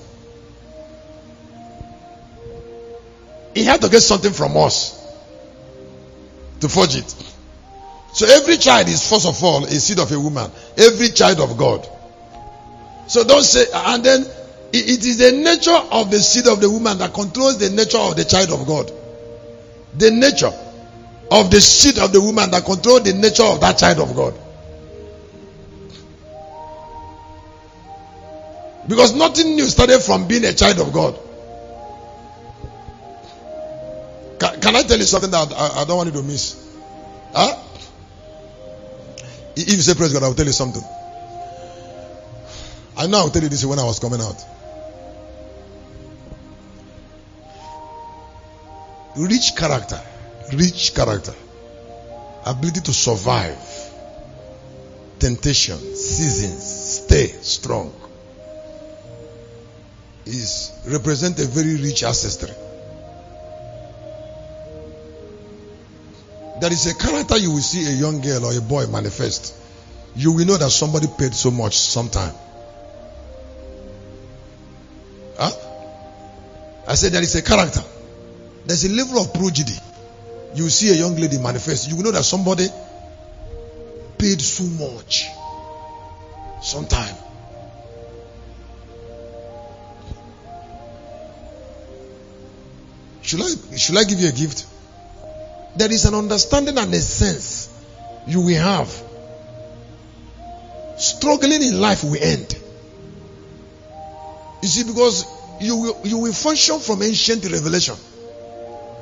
He had to get something from us to forge it. So every child is first of all a seed of a woman. Every child of God. So don't say, and then it is the nature of the seed of the woman that controls the nature of the child of God. The nature of the seed of the woman that controls the nature of that child of God. Because nothing new started from being a child of God. Can, can I tell you something that I, I don't want you to miss? Huh? If you say praise God, I will tell you something. I know I will tell you this when I was coming out. Rich character, rich character, ability to survive temptation, seasons, stay strong is represent a very rich ancestry. There is a character you will see a young girl or a boy manifest. You will know that somebody paid so much sometime. Huh? I said there is a character. There's a level of prodigy. You see a young lady manifest. You will know that somebody paid so much sometime. Should I should I give you a gift? There is an understanding and a sense you will have. Struggling in life will end. You see, because you will you will function from ancient revelation.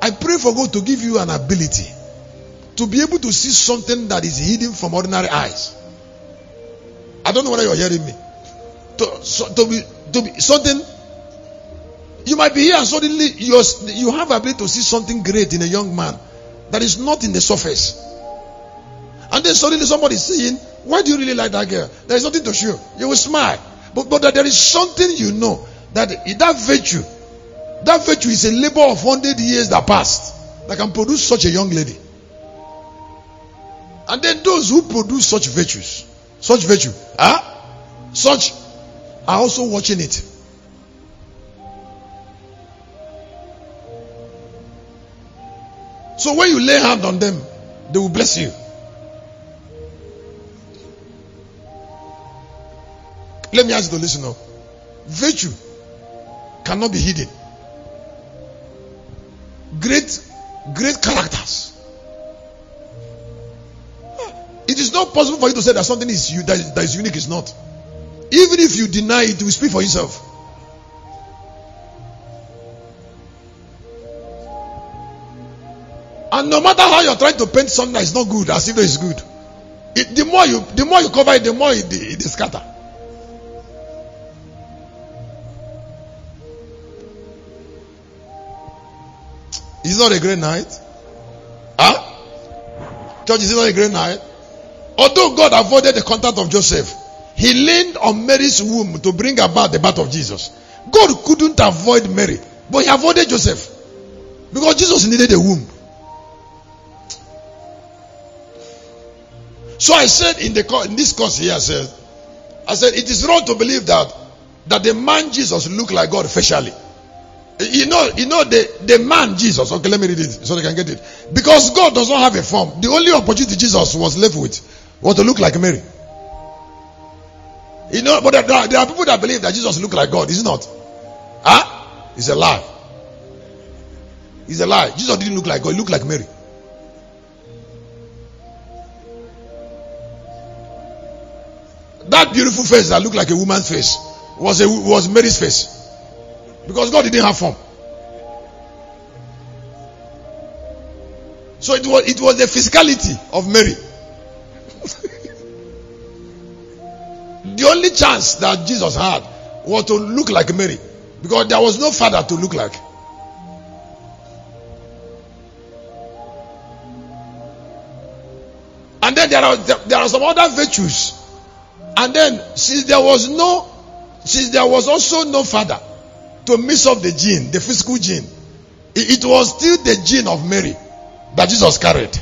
I pray for God to give you an ability to be able to see something that is hidden from ordinary eyes. I don't know whether you're hearing me. To, so, to be to be something you might be here and suddenly you're, you have ability to see something great in a young man that is not in the surface. And then suddenly somebody is saying, Why do you really like that girl? There is nothing to show. You will smile. But, but there is something you know that that virtue, that virtue is a labor of 100 years that passed that can produce such a young lady. And then those who produce such virtues, such virtue, ah, such are also watching it. So when you lay hand on them, they will bless you. Let me ask you to listen up. Virtue cannot be hidden. Great great characters. It is not possible for you to say that something is you that that is unique. Is not. Even if you deny it, you will speak for yourself. And no matter how you're trying to paint something that is not good, as if it is good, it, the more you the more you cover it, the more it, it, it. Not a great night? Huh? Church, is it not a great night? Although God avoided the contact of Joseph, he leaned on Mary's womb to bring about the birth of Jesus. God couldn't avoid Mary, but he avoided Joseph because Jesus needed a womb. So I said in the in this course here, I said, I said it is wrong to believe that that the man Jesus looked like God facially. You know, you know the, the man Jesus. Okay, let me read it so they can get it. Because God does not have a form. The only opportunity Jesus was left with was to look like Mary. You know, but there are, there are people that believe that Jesus looked like God. Is it not? Huh? It's a lie. It's a lie. Jesus didn't look like God. He looked like Mary. That beautiful face that looked like a woman's face was a, was Mary's face. Because God didn't have form. So it was it was the physicality of Mary. the only chance that Jesus had was to look like Mary. Because there was no father to look like. And then there are there are some other virtues. And then since there was no since there was also no father to mix up the gene, the physical gene, it, it was still the gene of Mary that Jesus carried.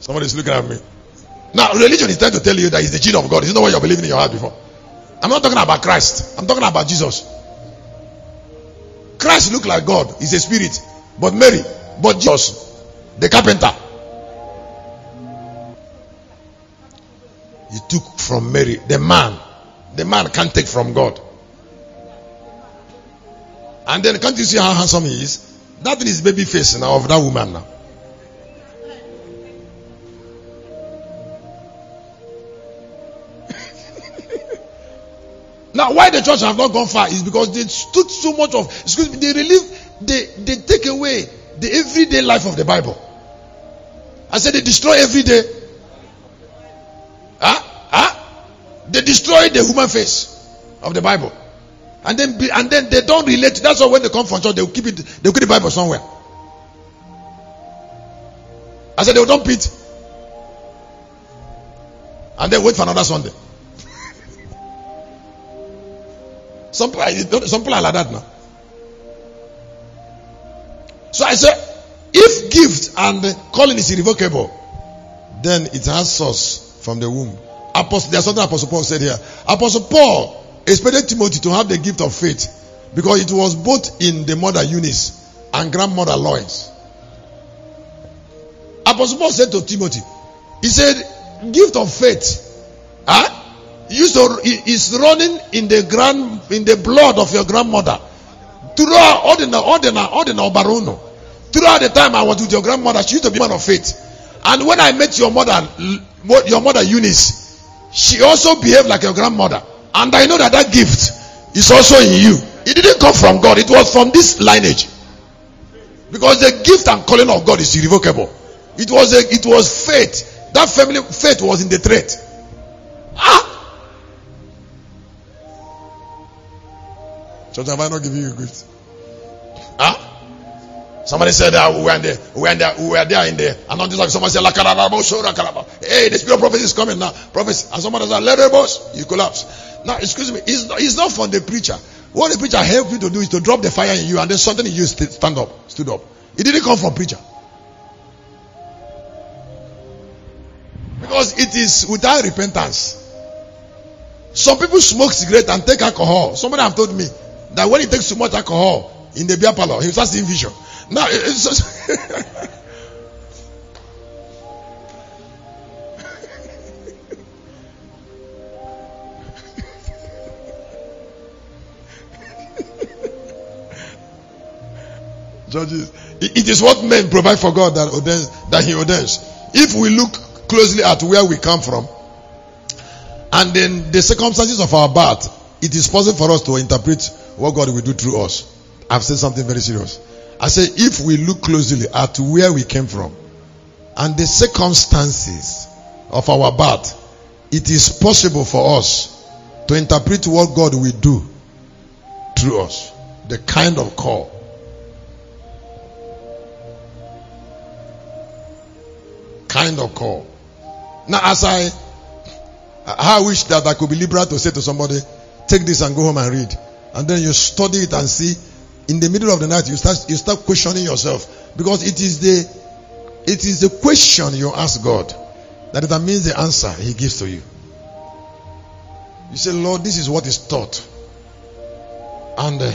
Somebody is looking at me. Now, religion is trying to tell you that it's the gene of God. Is not what you're believing in your heart before. I'm not talking about Christ. I'm talking about Jesus. Christ looked like God. He's a spirit. But Mary, but Jesus, the carpenter, he took from Mary, the man. The man can't take from God. And then can't you see how handsome he is? That is baby face now of that woman now. now why the church have not gone far is because they stood so much of excuse me, they relieve they they take away the everyday life of the Bible. I said they destroy every day. They destroy the human face of the Bible. And then and then they don't relate. That's why when they come from church, they'll keep it, they'll keep the Bible somewhere. I said they'll dump it. And then wait for another Sunday. some, people, some people are like that now. So I said, if gift and calling is irrevocable, then it has source from the womb. Apostle, there's something Apostle Paul said here. Apostle Paul expected Timothy to have the gift of faith because it was both in the mother Eunice and grandmother Lois. Apostle Paul said to Timothy, he said, gift of faith, huh? Used to, is running in the grand, in the blood of your grandmother. Throughout all the, all the, all the. Throughout the time I was with your grandmother, she used to be a man of faith. And when I met your mother, your mother Eunice, she also behaved like your grandmother. And I know that that gift is also in you. It didn't come from God, it was from this lineage. Because the gift and calling of God is irrevocable. It was a, it was faith. That family faith was in the thread. Ah! Church, have I not given you a gift? Somebody said that we were there, we were there, we were there in there. And not just like somebody said, la carabos Hey, the spirit of prophecy is coming now. Prophecy. And somebody said, let it boss. You collapse. Now, excuse me, it's not, it's not from the preacher. What the preacher helped you to do is to drop the fire in you and then something in you stand up, stood up. It didn't come from preacher. Because it is without repentance. Some people smoke cigarette and take alcohol. Somebody have told me that when he takes too much alcohol in the beer parlor, he starts seeing vision. Now, it's just it it is what men provide for God that ordains, that He ordains. If we look closely at where we come from, and then the circumstances of our birth, it is possible for us to interpret what God will do through us. I've said something very serious. I say, if we look closely at where we came from and the circumstances of our birth, it is possible for us to interpret what God will do through us. The kind of call. Kind of call. Now, as I, I wish that I could be liberal to say to somebody, take this and go home and read. And then you study it and see in the middle of the night you start you start questioning yourself because it is the it is the question you ask God that determines the answer He gives to you. You say, Lord, this is what is taught, and uh,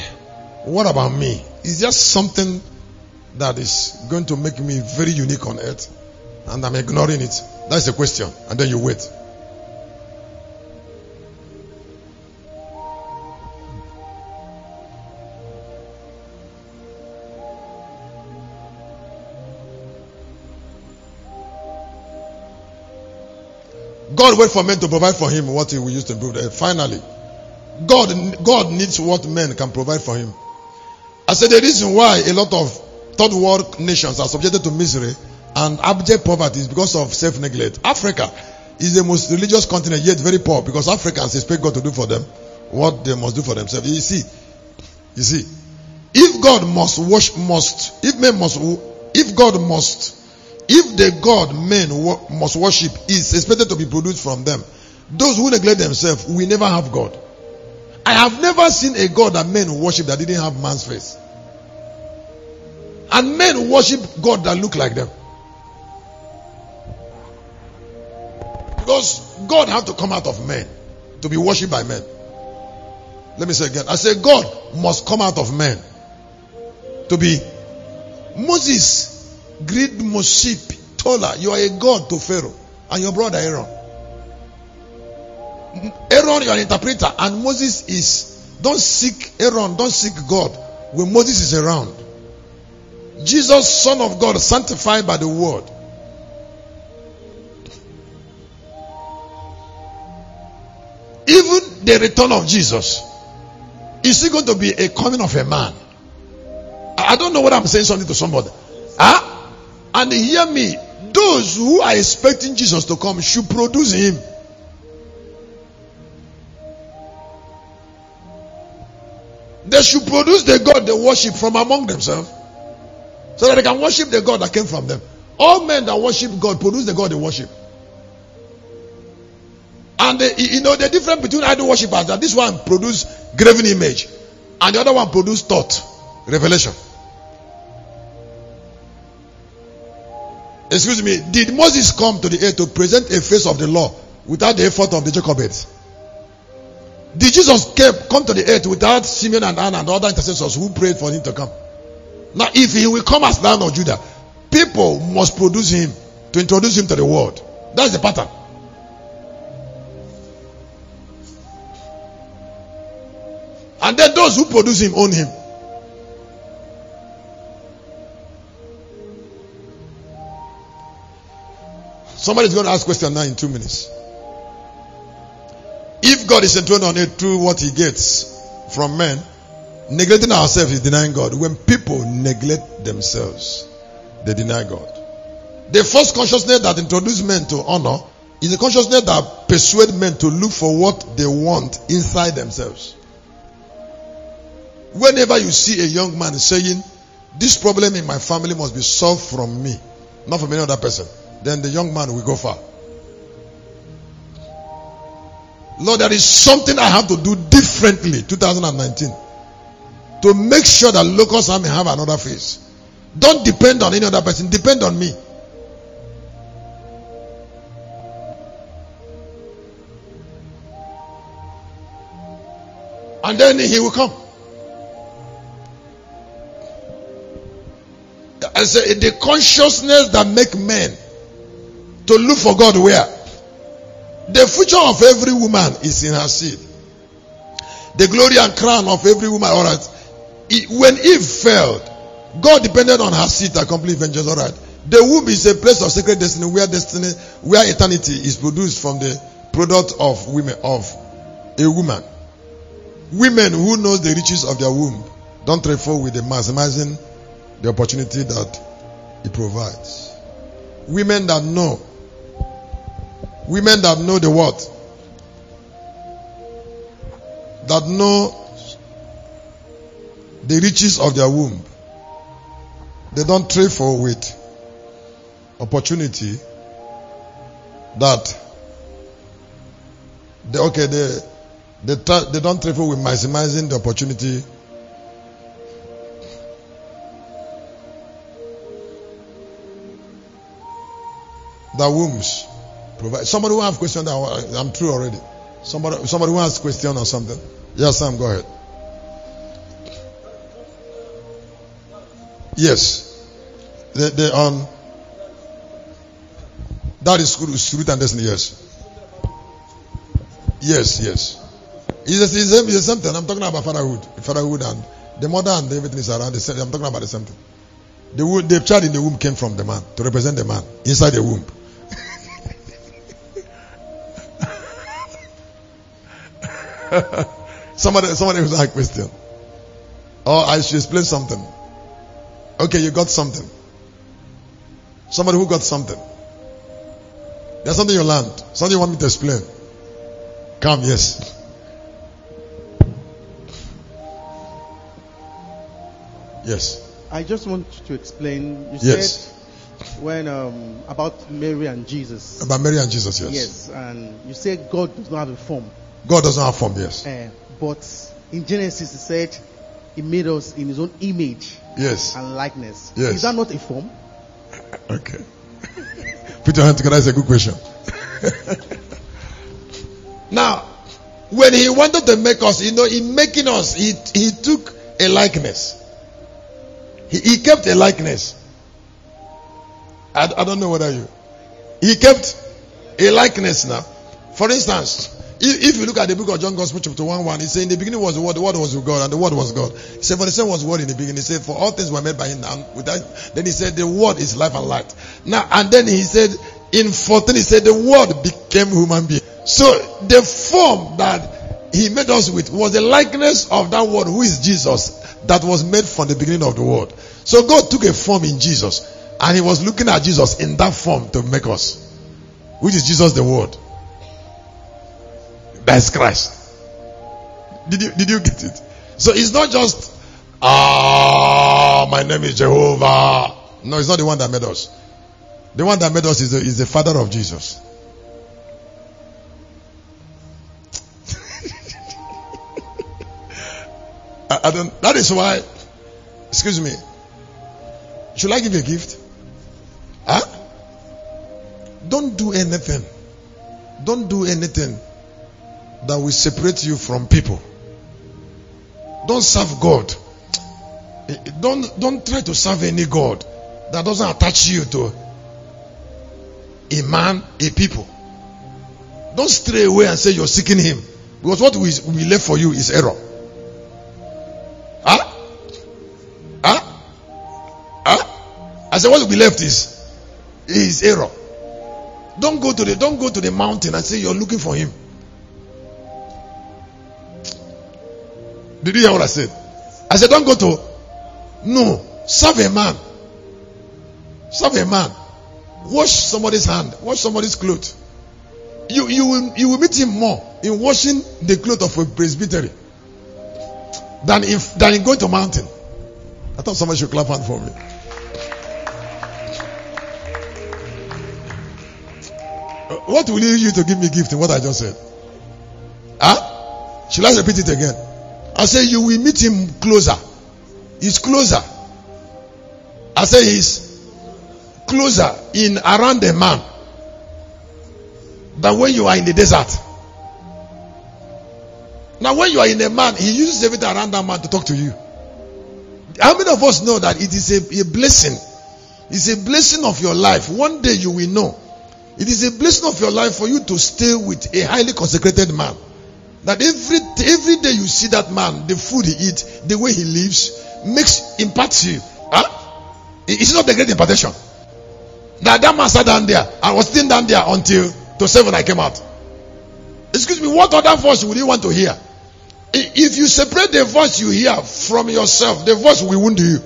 what about me? Is just something that is going to make me very unique on earth, and I'm ignoring it. That's the question, and then you wait. God wait for men to provide for him what he will use to improve the earth. Finally, God, God needs what men can provide for him. I said the reason why a lot of third world nations are subjected to misery and abject poverty is because of self-neglect. Africa is the most religious continent yet very poor because Africans expect God to do for them what they must do for themselves. You see, you see, if God must wash, must, if men must, if God must if the God men must worship is expected to be produced from them, those who neglect themselves will never have God. I have never seen a God that men worship that didn't have man's face. And men worship God that look like them. Because God had to come out of men to be worshipped by men. Let me say again. I say God must come out of men to be Moses Greed Moship her, You are a god to Pharaoh and your brother Aaron. Aaron, you are interpreter, and Moses is. Don't seek Aaron, don't seek God when Moses is around. Jesus, Son of God, sanctified by the word. Even the return of Jesus is it going to be a coming of a man? I don't know what I'm saying something to somebody. Huh? And hear me, those who are expecting Jesus to come should produce him. They should produce the God they worship from among themselves so that they can worship the God that came from them. All men that worship God produce the God they worship. And you know the difference between idol worshippers that this one produce graven image and the other one produce thought, revelation. Excuse me, did Moses come to the earth to present a face of the law without the effort of the Jacobites? Did Jesus come to the earth without Simeon and Anna and other intercessors who prayed for him to come? Now, if he will come as Lion of Judah, people must produce him to introduce him to the world. That's the pattern. And then those who produce him own him. Somebody is going to ask question now in two minutes. If God is enthroned on it through what he gets from men, neglecting ourselves is denying God. When people neglect themselves, they deny God. The first consciousness that introduces men to honor is a consciousness that persuades men to look for what they want inside themselves. Whenever you see a young man saying, This problem in my family must be solved from me, not from any other person then the young man will go far. Lord, there is something I have to do differently 2019 to make sure that Locust Army have another face. Don't depend on any other person, depend on me. And then he will come. I say the consciousness that make men to look for God where? The future of every woman is in her seed. The glory and crown of every woman. All right. When Eve failed, God depended on her seed to accomplish vengeance. All right. The womb is a place of sacred destiny where destiny, where eternity is produced from the product of women of a woman. Women who knows the riches of their womb don't trifle with the maximizing the opportunity that it provides. Women that know, women that know the what, that know the riches of their womb, they don't trifle with opportunity that they, okay they they, they don't trifle with maximizing the opportunity. That wombs provide. Somebody who have question that I'm through already. Somebody somebody who has question or something. Yes, Sam, go ahead. Yes. The the um that is truth and destiny, yes. Yes, yes. It's the, the, it's the same thing. I'm talking about fatherhood. Fatherhood and the mother and everything is around the same. I'm talking about the same thing. The, the child in the womb came from the man to represent the man inside the womb. somebody, somebody who's like question. Oh, I should explain something. Okay, you got something. Somebody who got something. There's something you learned. Something you want me to explain. Come, yes. Yes. I just want to explain. You Yes. said when um, about Mary and Jesus. About Mary and Jesus, yes. Yes, and you said God does not have a form, God doesn't have form, yes. uh, but in Genesis He said He made us in His own image Yes. and likeness. Yes. Is that not a form? Okay. Put your hand together. That's a good question. now, when he wanted to make us, you know, in making us, he, he took a likeness. He, he kept a likeness. I, I don't know whether you. He kept a likeness now. For instance, if, you look at the book of John Gospel chapter 1 1, he said, In the beginning was the word, the word was with God, and the word was God. He said, For the same was word in the beginning. He said, For all things were made by him. And without, then he said, The word is life and light. Now, and then he said, in 14, he said, The word became human being. So the form that he made us with was the likeness of that word who is Jesus that was made from the beginning of the world. So God took a form in Jesus and he was looking at Jesus in that form to make us, which is Jesus the word. That's Christ. Did you did you get it? So it's not just ah my name is Jehovah. No, it's not the one that made us. The one that made us is the, is the father of Jesus. I, I don't that is why excuse me. Should I give you a gift? Huh? Don't do anything. Don't do anything that will separate you from people. Don't serve God. Don't don't try to serve any God that doesn't attach you to a man, a people. Don't stray away and say you're seeking him. Because what we, we left for you is error. Huh? Huh? Huh? I said what we left is is error. Don't go to the don't go to the mountain and say you're looking for him. Did you hear what I said? I said, don't go to. No. Serve a man. Serve a man. Wash somebody's hand. Wash somebody's clothes. You, you, will, you will meet him more in washing the clothes of a presbytery than in, than in going to mountain. I thought somebody should clap hand for me. Uh, What will you use to give me gift in what I just said? Huh? Should I repeat it again? I say you will meet him closer. He's closer. I say he's closer in around the man than when you are in the desert. Now, when you are in a man, he uses everything around that man to talk to you. How many of us know that it is a, a blessing? It's a blessing of your life. One day you will know. It is a blessing of your life for you to stay with a highly consecrated man. That every every day you see that man, the food he eats, the way he lives, makes impacts you. Huh? It's not the great impartation. That that man sat down there. I was sitting down there until to seven I came out. Excuse me, what other voice would you want to hear? If you separate the voice you hear from yourself, the voice will wound you.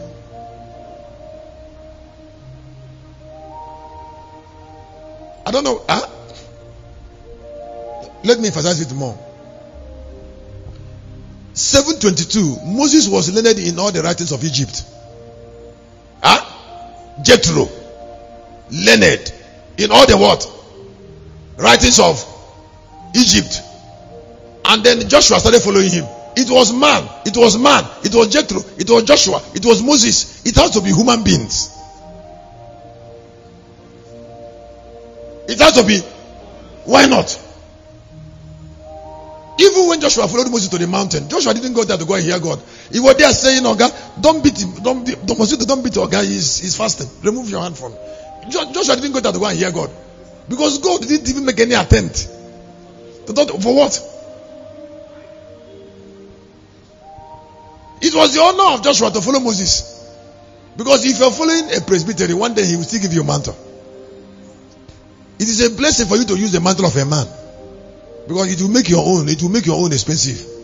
I don't know. Huh? Let me emphasize it more. 722, Moses was learned in all the writings of Egypt. Huh? Jethro, learned in all the what? Writings of Egypt. And then Joshua started following him. It was man, it was man, it was Jethro, it was Joshua, it was Moses. It has to be human beings. It has to be. Why not? Even when Joshua followed Moses to the mountain, Joshua didn't go there to go and hear God. He was there saying, God, don't beat him, don't beat don't, don't beat guy, he's, he's fasting. Remove your hand from him. Joshua didn't go there to go and hear God. Because God didn't even make any attempt. For what? It was the honor of Joshua to follow Moses. Because if you're following a presbytery, one day he will still give you a mantle. It is a blessing for you to use the mantle of a man. Because it will make your own, it will make your own expensive.